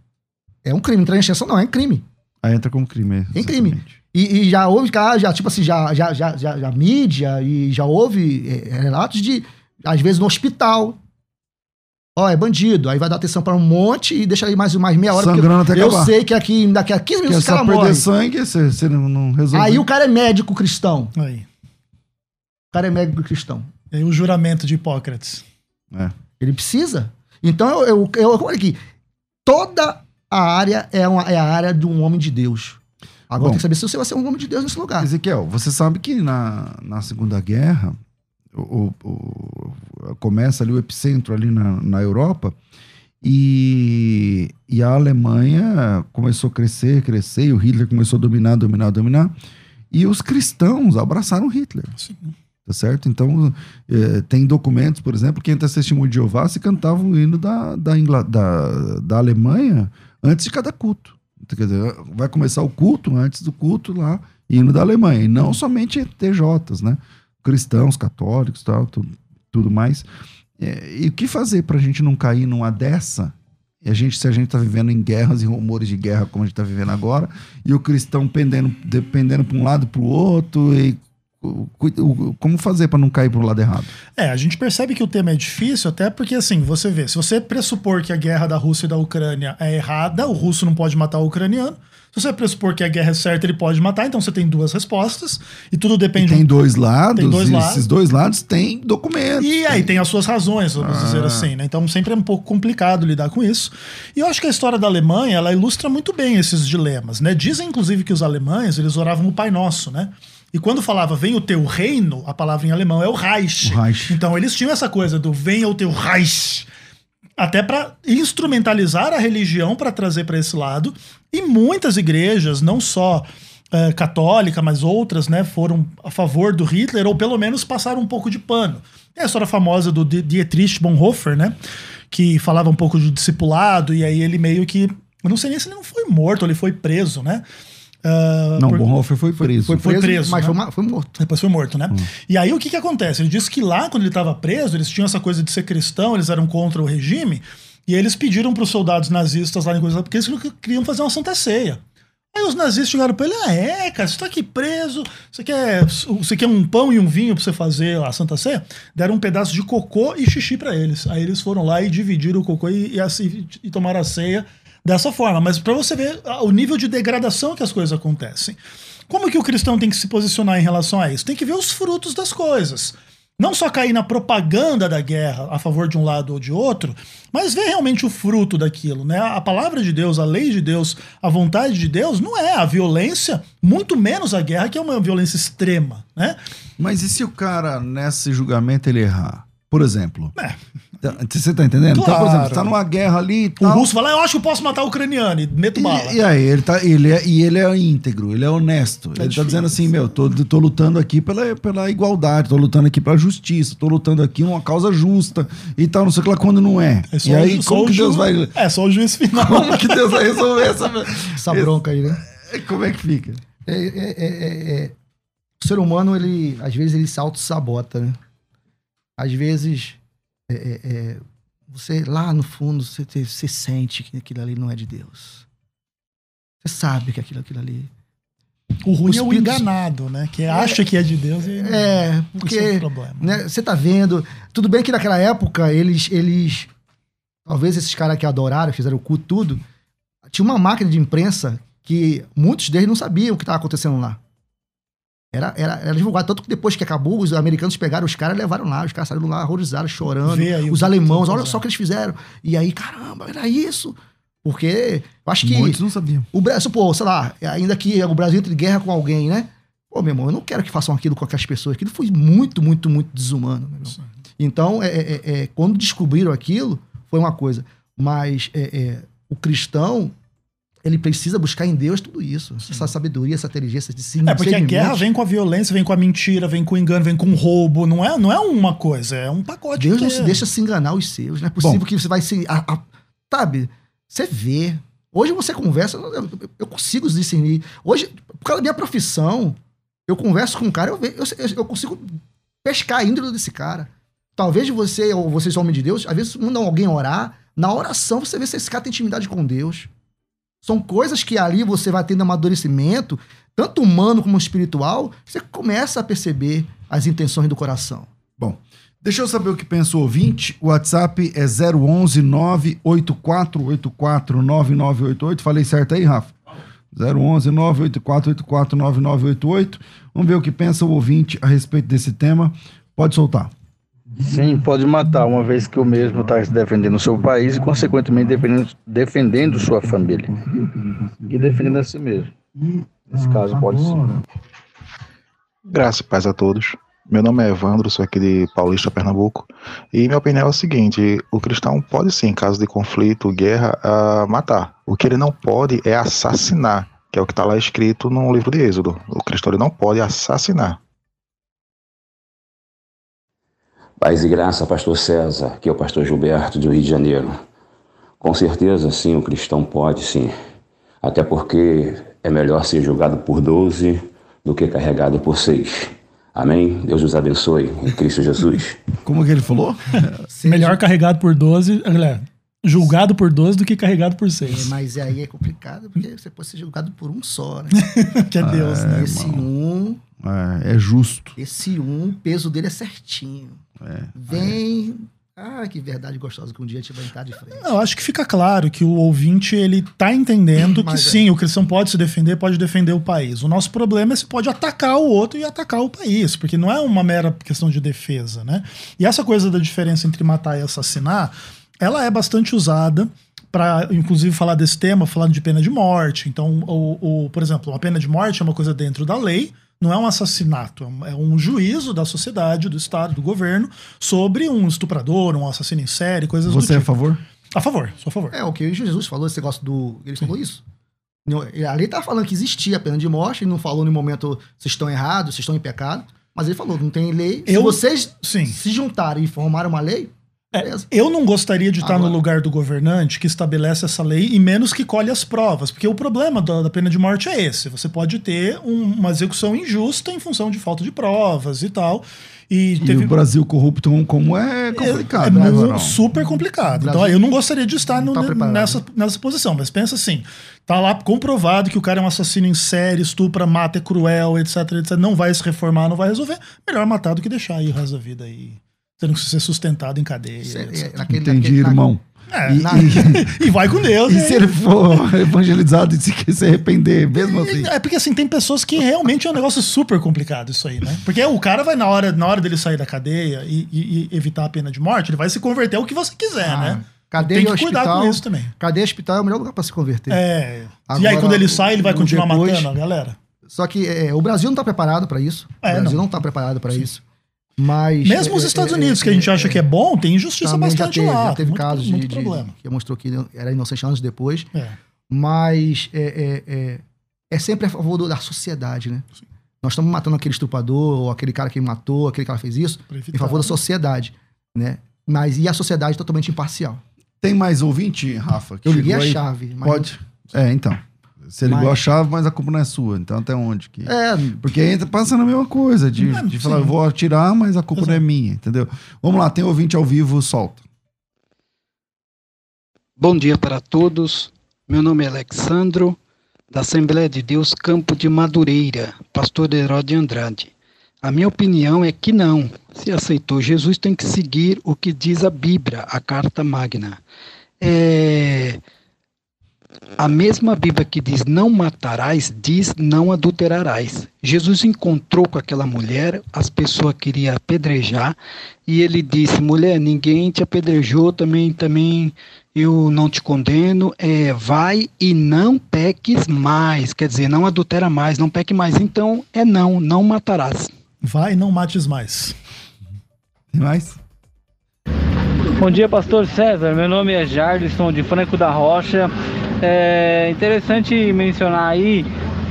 É um crime. Transgressão não, é um crime. Aí entra como crime. Tem crime. exatamente. E, e já houve, cara, já, tipo assim, já, já, já, já, já mídia e já houve é, relatos de, às vezes, no hospital. Ó, é bandido. Aí vai dar atenção para um monte e deixa aí mais, mais meia hora. porque Sangrando até eu acabar. sei que aqui, daqui a 15 Porque minutos o só cara perder morre. sangue, você, você não, não resolve. Aí o cara é médico cristão. Aí. O cara é médico cristão. E aí o juramento de Hipócrates. É. Ele precisa. Então, eu, eu, eu, olha aqui. Toda a área é, uma, é a área de um homem de Deus. Agora Bom. tem que saber se você vai ser um homem de Deus nesse lugar. Ezequiel, você sabe que na, na Segunda Guerra, o, o- começa ali o epicentro ali na, na Europa, e, e a Alemanha começou a crescer, crescer, e o Hitler começou a dominar, dominar, dominar, e os cristãos abraçaram Hitler, Assim. tá certo? Então, eh, tem documentos, por exemplo, que entre as testemunhas de Jeová se cantava o hino da, da, Ingla- da, da Alemanha antes de cada culto. Quer dizer, vai começar o culto antes do culto lá, hino da Alemanha. E não somente TJs, né? Cristãos, católicos, tal, tudo, tudo mais. É, e o que fazer para a gente não cair numa dessa? E a gente, se a gente está vivendo em guerras e rumores de guerra como a gente está vivendo agora, e o cristão pendendo, dependendo para um lado para o outro, e como fazer para não cair para o lado errado? É, a gente percebe que o tema é difícil, até porque, assim, você vê, se você pressupor que a guerra da Rússia e da Ucrânia é errada, o russo não pode matar o ucraniano. Se você pressupor que a guerra é certa, ele pode matar, então você tem duas respostas, e tudo depende Tem dois lados, Tem dois e lados. esses dois lados têm documentos. E aí tem as suas razões, vamos Ah. dizer assim, né? Então sempre é um pouco complicado lidar com isso. E eu acho que a história da Alemanha, ela ilustra muito bem esses dilemas, né? Dizem inclusive que os alemães, eles oravam o Pai Nosso, né? E quando falava vem o teu reino, a palavra em alemão é o Reich. O Reich. Então eles tinham essa coisa do venha o teu Reich. Até para instrumentalizar a religião para trazer para esse lado. E muitas igrejas, não só eh, católica, mas outras, né, foram a favor do Hitler, ou pelo menos passaram um pouco de pano. Tem a história famosa do Die- Dietrich Bonhoeffer, né, que falava um pouco de discipulado, e aí ele meio que. Eu não sei nem se ele não foi morto, ele foi preso, né? Ah, Não, por- Bonhoeffer foi preso. Foi Foi preso, preso, mas né? foi, foi morto. depois foi morto, né? E aí o que que acontece? Ele disse que lá, quando ele estava preso, eles tinham essa coisa de ser cristão, eles eram contra o regime, e eles pediram para os soldados nazistas lá em coisa porque eles queriam fazer uma santa ceia. Aí os nazistas chegaram pra ele, ah, é, cara, você tá aqui preso, você quer, você quer um pão e um vinho pra você fazer a Santa Ceia? Deram um pedaço de cocô e xixi pra eles. Aí eles foram lá e dividiram o cocô e, e, assim, e tomaram a ceia dessa forma. Mas pra você ver o nível de degradação que as coisas acontecem. Como que o cristão tem que se posicionar em relação a isso? Tem que ver os frutos das coisas. Não só cair na propaganda da guerra a favor de um lado ou de outro, mas ver realmente o fruto daquilo, né? A palavra de Deus, a lei de Deus, a vontade de Deus não é a violência, muito menos a guerra, que é uma violência extrema, né? Mas e se o cara, nesse julgamento, ele errar? por exemplo. É. Você tá entendendo? Então, por Claro. exemplo, você tá numa guerra ali e O russo fala, eu acho que eu posso matar o ucraniano e meto bala. E, e aí, ele tá, ele é, e ele é íntegro, ele é honesto. ele tá difícil. dizendo assim, meu, tô, tô lutando aqui pela, pela igualdade, tô lutando aqui pela justiça, tô lutando aqui uma causa justa e tal, não sei o que lá, quando não é. É só e o aí, só como o que Deus ju- vai... É, só o juiz final. Como que Deus vai resolver essa... Essa bronca aí, né? Como é que fica? É, é- é- é- é- O ser humano, ele, às vezes, ele se auto-sabota, né? Às vezes, é- é- é, você, lá no fundo, você, você sente que aquilo ali não é de Deus. Você sabe que aquilo, aquilo ali... O ruim é o enganado, né? Que acha que é de Deus e É, Esse é o porque problema. né, você tá vendo... Tudo bem que naquela época, eles... eles talvez esses caras que adoraram, fizeram o culto, tudo... Tinha uma máquina de imprensa que muitos deles não sabiam o que estava acontecendo lá. Era, era, era divulgado. Tanto que depois que acabou, os americanos pegaram os caras e levaram lá. Os caras saíram lá horrorizados, chorando. Os alemãos, olha só o que eles fizeram. E aí, caramba, era isso. Porque eu acho que Muitos não sabiam. o Brasil, pô, sei lá, ainda que o Brasil entre em guerra com alguém, né? Pô, meu irmão, eu não quero que façam aquilo com aquelas pessoas. Aquilo foi muito, muito, muito desumano. Então, é, é, é, quando descobriram aquilo, foi uma coisa. Mas é, é, o cristão, ele precisa buscar em Deus tudo isso. Essa sabedoria, essa inteligência, esse É, porque a guerra vem com a violência, vem com a mentira, vem com o engano, vem com o roubo. Não é, não é uma coisa, é um pacote. Deus não se deixa se enganar os seus. Não é possível Bom. que você vai se. a- a- sabe? Você vê. Hoje você conversa, eu, eu- consigo discernir. Hoje, por causa da minha profissão, eu converso com um cara, eu, ve- eu, eu- eu consigo pescar a índole desse cara. Talvez você, ou vocês, homem de Deus, às vezes mandam alguém orar, na oração você vê se esse cara tem intimidade com Deus. São coisas que ali você vai tendo amadurecimento, tanto humano como espiritual, você começa a perceber as intenções do coração. Bom, deixa eu saber o que pensa o ouvinte. O WhatsApp é 011 98484 9988. Falei certo aí, Rafa? 011 98484 9988. Vamos ver o que pensa o ouvinte a respeito desse tema. Pode soltar. Sim, pode matar, uma vez que o mesmo está defendendo o seu país e, consequentemente, defendendo, defendendo sua família. E defendendo a si mesmo. Nesse caso, pode sim. Graça e paz a todos. Meu nome é Evandro, sou aqui de Paulista, Pernambuco. E minha opinião é o seguinte: o cristão pode sim, em caso de conflito, guerra, ah, matar. O que ele não pode é assassinar, que é o que está lá escrito no livro de Êxodo. O cristão ele não pode assassinar. Paz e graça, pastor César, que é o pastor Gilberto do Rio de Janeiro. Com certeza, sim, o cristão pode, sim. Até porque é melhor ser julgado por 12 do que carregado por 6. Amém? Deus os abençoe em Cristo Jesus. Como que ele falou? Melhor carregado por 12, galera, julgado por 12 do que carregado por É, 6. mas aí é complicado, porque você pode ser julgado por um só, né? que é Deus, né? esse um, É, é justo. esse um, o peso dele é certinho. Vem. Ah, que verdade gostosa que um dia a gente vai entrar de frente. Eu acho que fica claro que o ouvinte ele tá entendendo que é. sim, o cristão pode se defender, pode defender o país. O nosso problema é se pode atacar o outro e atacar o país, porque não é uma mera questão de defesa, né? E essa coisa da diferença entre matar e assassinar, ela é bastante usada para, inclusive, falar desse tema, falando de pena de morte. Então, o, o- por exemplo, uma pena de morte é uma coisa dentro da lei, não é um assassinato, é um- é um juízo da sociedade, do Estado, do governo, sobre um estuprador, um assassino em série, coisas do Você é tipo. a favor? A favor, sou a favor. É, o que Jesus falou, esse negócio do. Ele falou isso. Ali tá falando que existia a pena de morte, ele não falou no momento vocês estão errados, vocês estão em pecado, mas ele falou, não tem lei. Eu- Se vocês Sim. se juntarem e formarem uma lei, É, beleza. eu não gostaria de estar no Agora- lugar do governante que estabelece essa lei e menos que colhe as provas, porque o problema da, da pena de morte é esse. Você pode ter um- uma execução injusta em função de falta de provas e tal. E, E teve. o Brasil corrupto como é complicado, é, né, mu- Varão? super complicado. Então, eu não gostaria de estar no- tá nessa, nessa posição, mas pensa assim: tá lá comprovado que o cara é um assassino em série, estupra, mata, é cruel, etc, etc. Não vai se reformar, não vai resolver. Melhor matar do que deixar aí o resto da vida aí, tendo que ser sustentado em cadeia. É naquele- Entendi, naquele- na- irmão. É, E- na- e- E vai com Deus. E se ele for evangelizado e se, se arrepender, mesmo assim? É porque assim, tem pessoas que realmente é um negócio super complicado isso aí, né? Porque o cara vai, na hora, na hora dele sair da cadeia e, e- e evitar a pena de morte, ele vai se converter ao que você quiser, Ah, né? Cadeia tem que cuidar hospital, com isso também. Cadeia hospital é o melhor lugar para se converter. É. e Agora, aí, quando ele sai, ele vai continuar depois- matando a galera? Só que é, o Brasil não está preparado para isso. É, o Brasil não. não está preparado para isso. Mas. Mesmo os Estados Unidos, que a gente acha que é bom, tem injustiça já bastante teve, lá. já teve muito, casos de, muito de- problema. que mostrou que era inocente anos depois. É. Mas é, é, é, é sempre a favor da sociedade, né? Nós estamos matando aquele estuprador, ou aquele cara que matou, aquele cara que fez isso, em favor da sociedade, né? Mas e a sociedade totalmente imparcial. Tem mais ouvinte, Rafa? que Eu liguei a chave. mas- Pode. É, então. Você ligou Mas- a chave, mas a culpa não é sua. Então até onde? Que... É, Porque entra, passa na mesma coisa, de, É, de falar, eu vou atirar, mas a culpa não é Exato. minha, entendeu? Vamos lá, tem ouvinte ao vivo, solta. Bom dia para todos. Meu nome é Alexandro, da Assembleia de Deus Campo de Madureira, pastor Herói de Andrade. A minha opinião é que não. Se aceitou Jesus, tem que seguir o que diz a Bíblia, a Carta Magna. É... A mesma Bíblia que diz não matarás, diz não adulterarás. Jesus encontrou com aquela mulher, as pessoas queriam apedrejar, e ele disse: mulher, ninguém te apedrejou, também, também eu não te condeno, é, vai e não peques mais, quer dizer, não adultera mais, não peque mais. Então é não, não matarás. Vai, não mates mais. Tem mais? Bom dia, pastor César. Meu nome é Jardison de Franco da Rocha. É interessante mencionar aí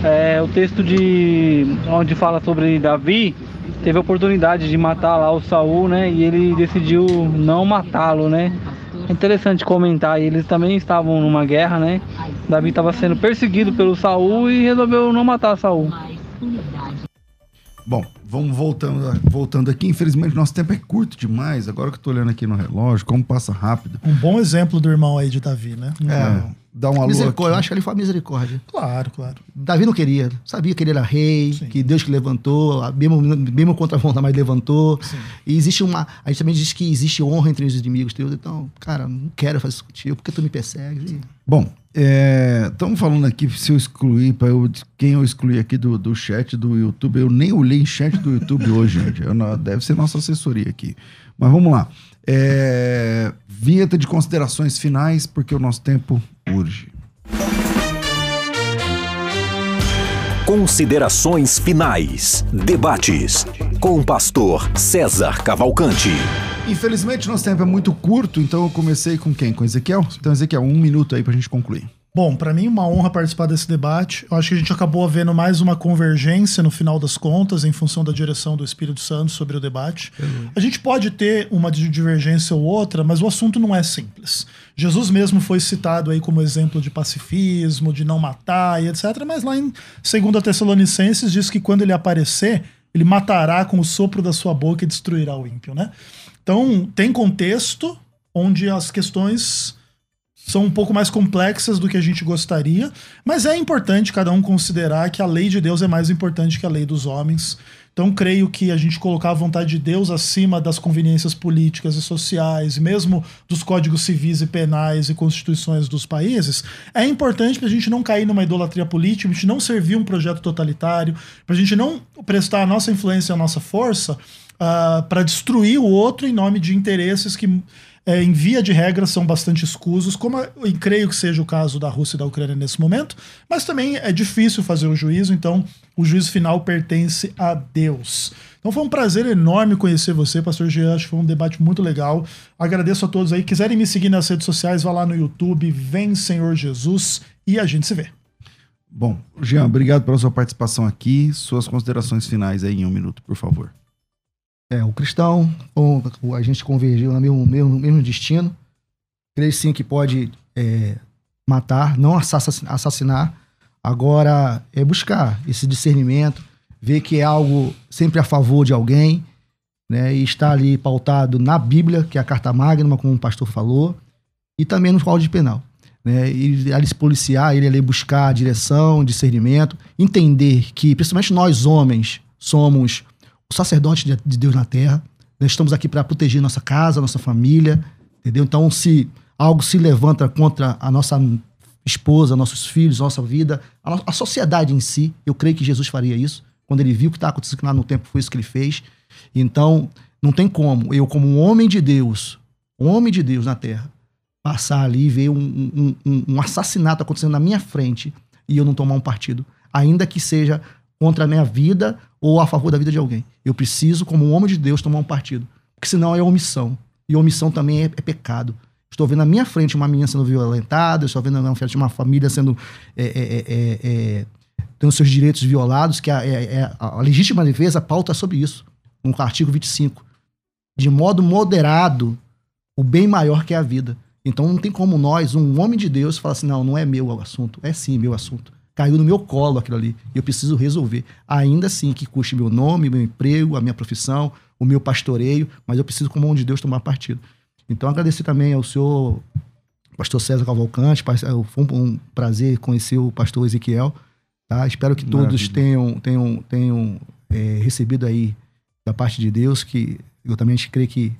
é, o texto de onde fala sobre Davi. Teve a oportunidade de matar lá o Saul, né? E ele decidiu não matá-lo, né? É interessante comentar. Eles também estavam numa guerra, né? Davi estava sendo perseguido pelo Saul e resolveu não matar Saul. Bom, vamos voltando, voltando aqui. Infelizmente, nosso tempo é curto demais. Agora que eu tô olhando aqui no relógio, como passa rápido. Um bom exemplo do irmão aí de Davi, né? É, dá um alô misericórdia. Eu acho que ele foi a misericórdia. Claro, claro. Davi não queria. Sabia que ele era rei, Sim. que Deus que levantou, mesmo, mesmo contra a vontade, mas levantou. Sim. E existe uma. A gente também diz que existe honra entre os inimigos teus. Então, cara, não quero fazer isso contigo, porque tu me persegues. E... Bom, estamos falando aqui, se eu excluir, eu, quem eu excluí aqui do, do chat do YouTube, eu nem olhei chat do YouTube hoje, gente. Eu não- deve ser nossa assessoria aqui. Mas vamos lá. É, vinheta de considerações finais, porque o nosso tempo urge. Considerações finais. Debates. Com o pastor César Cavalcante. Infelizmente, nosso tempo é muito curto, então eu comecei com quem? Com Ezequiel? Então, Ezequiel, um minuto aí pra gente concluir. Bom, para mim uma honra participar desse debate. Eu acho que a gente acabou vendo mais uma convergência no final das contas, em função da direção do Espírito Santo sobre o debate. A gente pode ter uma di- divergência ou outra, mas o assunto não é simples. Jesus mesmo foi citado aí como exemplo de pacifismo, de não matar e etc. Mas lá em 2 Tessalonicenses diz que quando ele aparecer, ele matará com o sopro da sua boca e destruirá o ímpio, né? Então, tem contexto onde as questões são um pouco mais complexas do que a gente gostaria, mas é importante cada um considerar que a lei de Deus é mais importante que a lei dos homens. Então, creio que a gente colocar a vontade de Deus acima das conveniências políticas e sociais, mesmo dos códigos civis e penais e constituições dos países, é importante para a gente não cair numa idolatria política, para a gente não servir um projeto totalitário, para a gente não prestar a nossa influência e a nossa força para destruir o outro em nome de interesses que é, em via de regra, são bastante escusos, como eu creio que seja o caso da Rússia e da Ucrânia nesse momento, mas também é difícil fazer o juízo, então o juízo final pertence a Deus. Então foi um prazer enorme conhecer você, Pastor Jean, acho que foi um debate muito legal. Agradeço a todos aí. Quiserem me seguir nas redes sociais, vá lá no YouTube, Vem Senhor Jesus, e a gente se vê. Bom, Jean, obrigado pela sua participação aqui. Suas considerações finais aí em um minuto, por favor. É, o cristão, o- o- a gente convergiu no mesmo, mesmo, mesmo destino. Creio sim que pode é, matar, não assassin- assassinar. Agora é buscar esse discernimento, ver que é algo sempre a favor de alguém, né? E está ali pautado na Bíblia, que é a carta magna, como o pastor falou, e também no Código Penal. Né? Ele ali se policiar, ele ali buscar direção, discernimento, entender que, principalmente nós homens, somos sacerdote de, de Deus na terra. Nós estamos aqui para proteger nossa casa, nossa família, entendeu? Então, se algo se levanta contra a nossa esposa, nossos filhos, nossa vida, a, a sociedade em si, eu creio que Jesus faria isso. Quando ele viu o que estava acontecendo lá no tempo, foi isso que ele fez. Então, não tem como eu, como um homem de Deus, um homem de Deus na terra, passar ali e ver um, um- um- um assassinato acontecendo na minha frente e eu não tomar um partido, ainda que seja contra a minha vida ou a favor da vida de alguém. Eu preciso, como um homem de Deus, tomar um partido. Porque senão é omissão. E omissão também é, é pecado. Estou vendo na minha frente uma menina sendo violentada, estou vendo na minha frente uma família sendo. É, é, é, é tendo seus direitos violados, que a, é, a legítima defesa pauta sobre isso, no artigo 25. De modo moderado, o bem maior que é a vida. Então não tem como nós, um homem de Deus, falar assim: não, não é meu o assunto. É sim meu assunto. Caiu no meu colo aquilo ali. E eu preciso resolver. Ainda assim que custe meu nome, meu emprego, a minha profissão, o meu pastoreio, mas eu preciso, como homem de Deus, tomar partido. Então agradecer também ao senhor pastor César Cavalcante, foi um prazer conhecer o pastor Ezequiel. Tá? Espero que todos Maravilha. tenham, tenham, tenham é, recebido aí da parte de Deus, que eu também creio que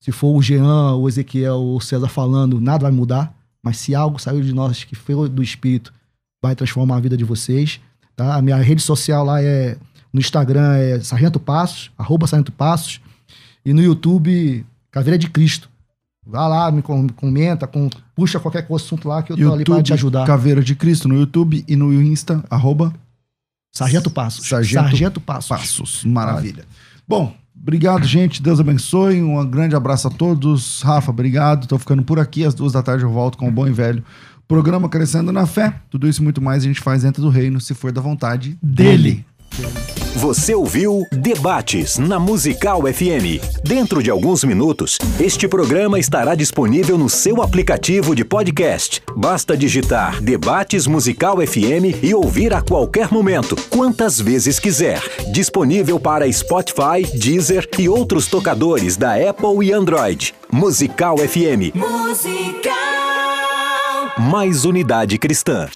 se for o Jean, o Ezequiel ou o César falando, nada vai mudar. Mas se algo saiu de nós que foi do Espírito, vai transformar a vida de vocês. Tá? A minha rede social lá é no Instagram é Sargento Passos, arroba Sargento Passos. E no YouTube, Caveira de Cristo. Vá lá, me comenta, com, puxa qualquer assunto lá que eu tô YouTube, ali para te ajudar. Caveira de Cristo no YouTube e no Insta, arroba Sargento Passos. Sargento, Sargento Passos. Passos. Maravilha. Bom, obrigado, gente. Deus abençoe. Um grande abraço a todos. Rafa, obrigado. Tô ficando por aqui. Às duas da tarde eu volto com o bom e velho programa Crescendo na Fé. Tudo isso e muito mais a gente faz dentro do reino, se for da vontade dele. Você ouviu Debates na Musical FM. Dentro de alguns minutos, este programa estará disponível no seu aplicativo de podcast. Basta digitar Debates Musical FM e ouvir a qualquer momento, quantas vezes quiser. Disponível para Spotify, Deezer e outros tocadores da Apple e Android. Musical FM. Musical. Mais unidade cristã.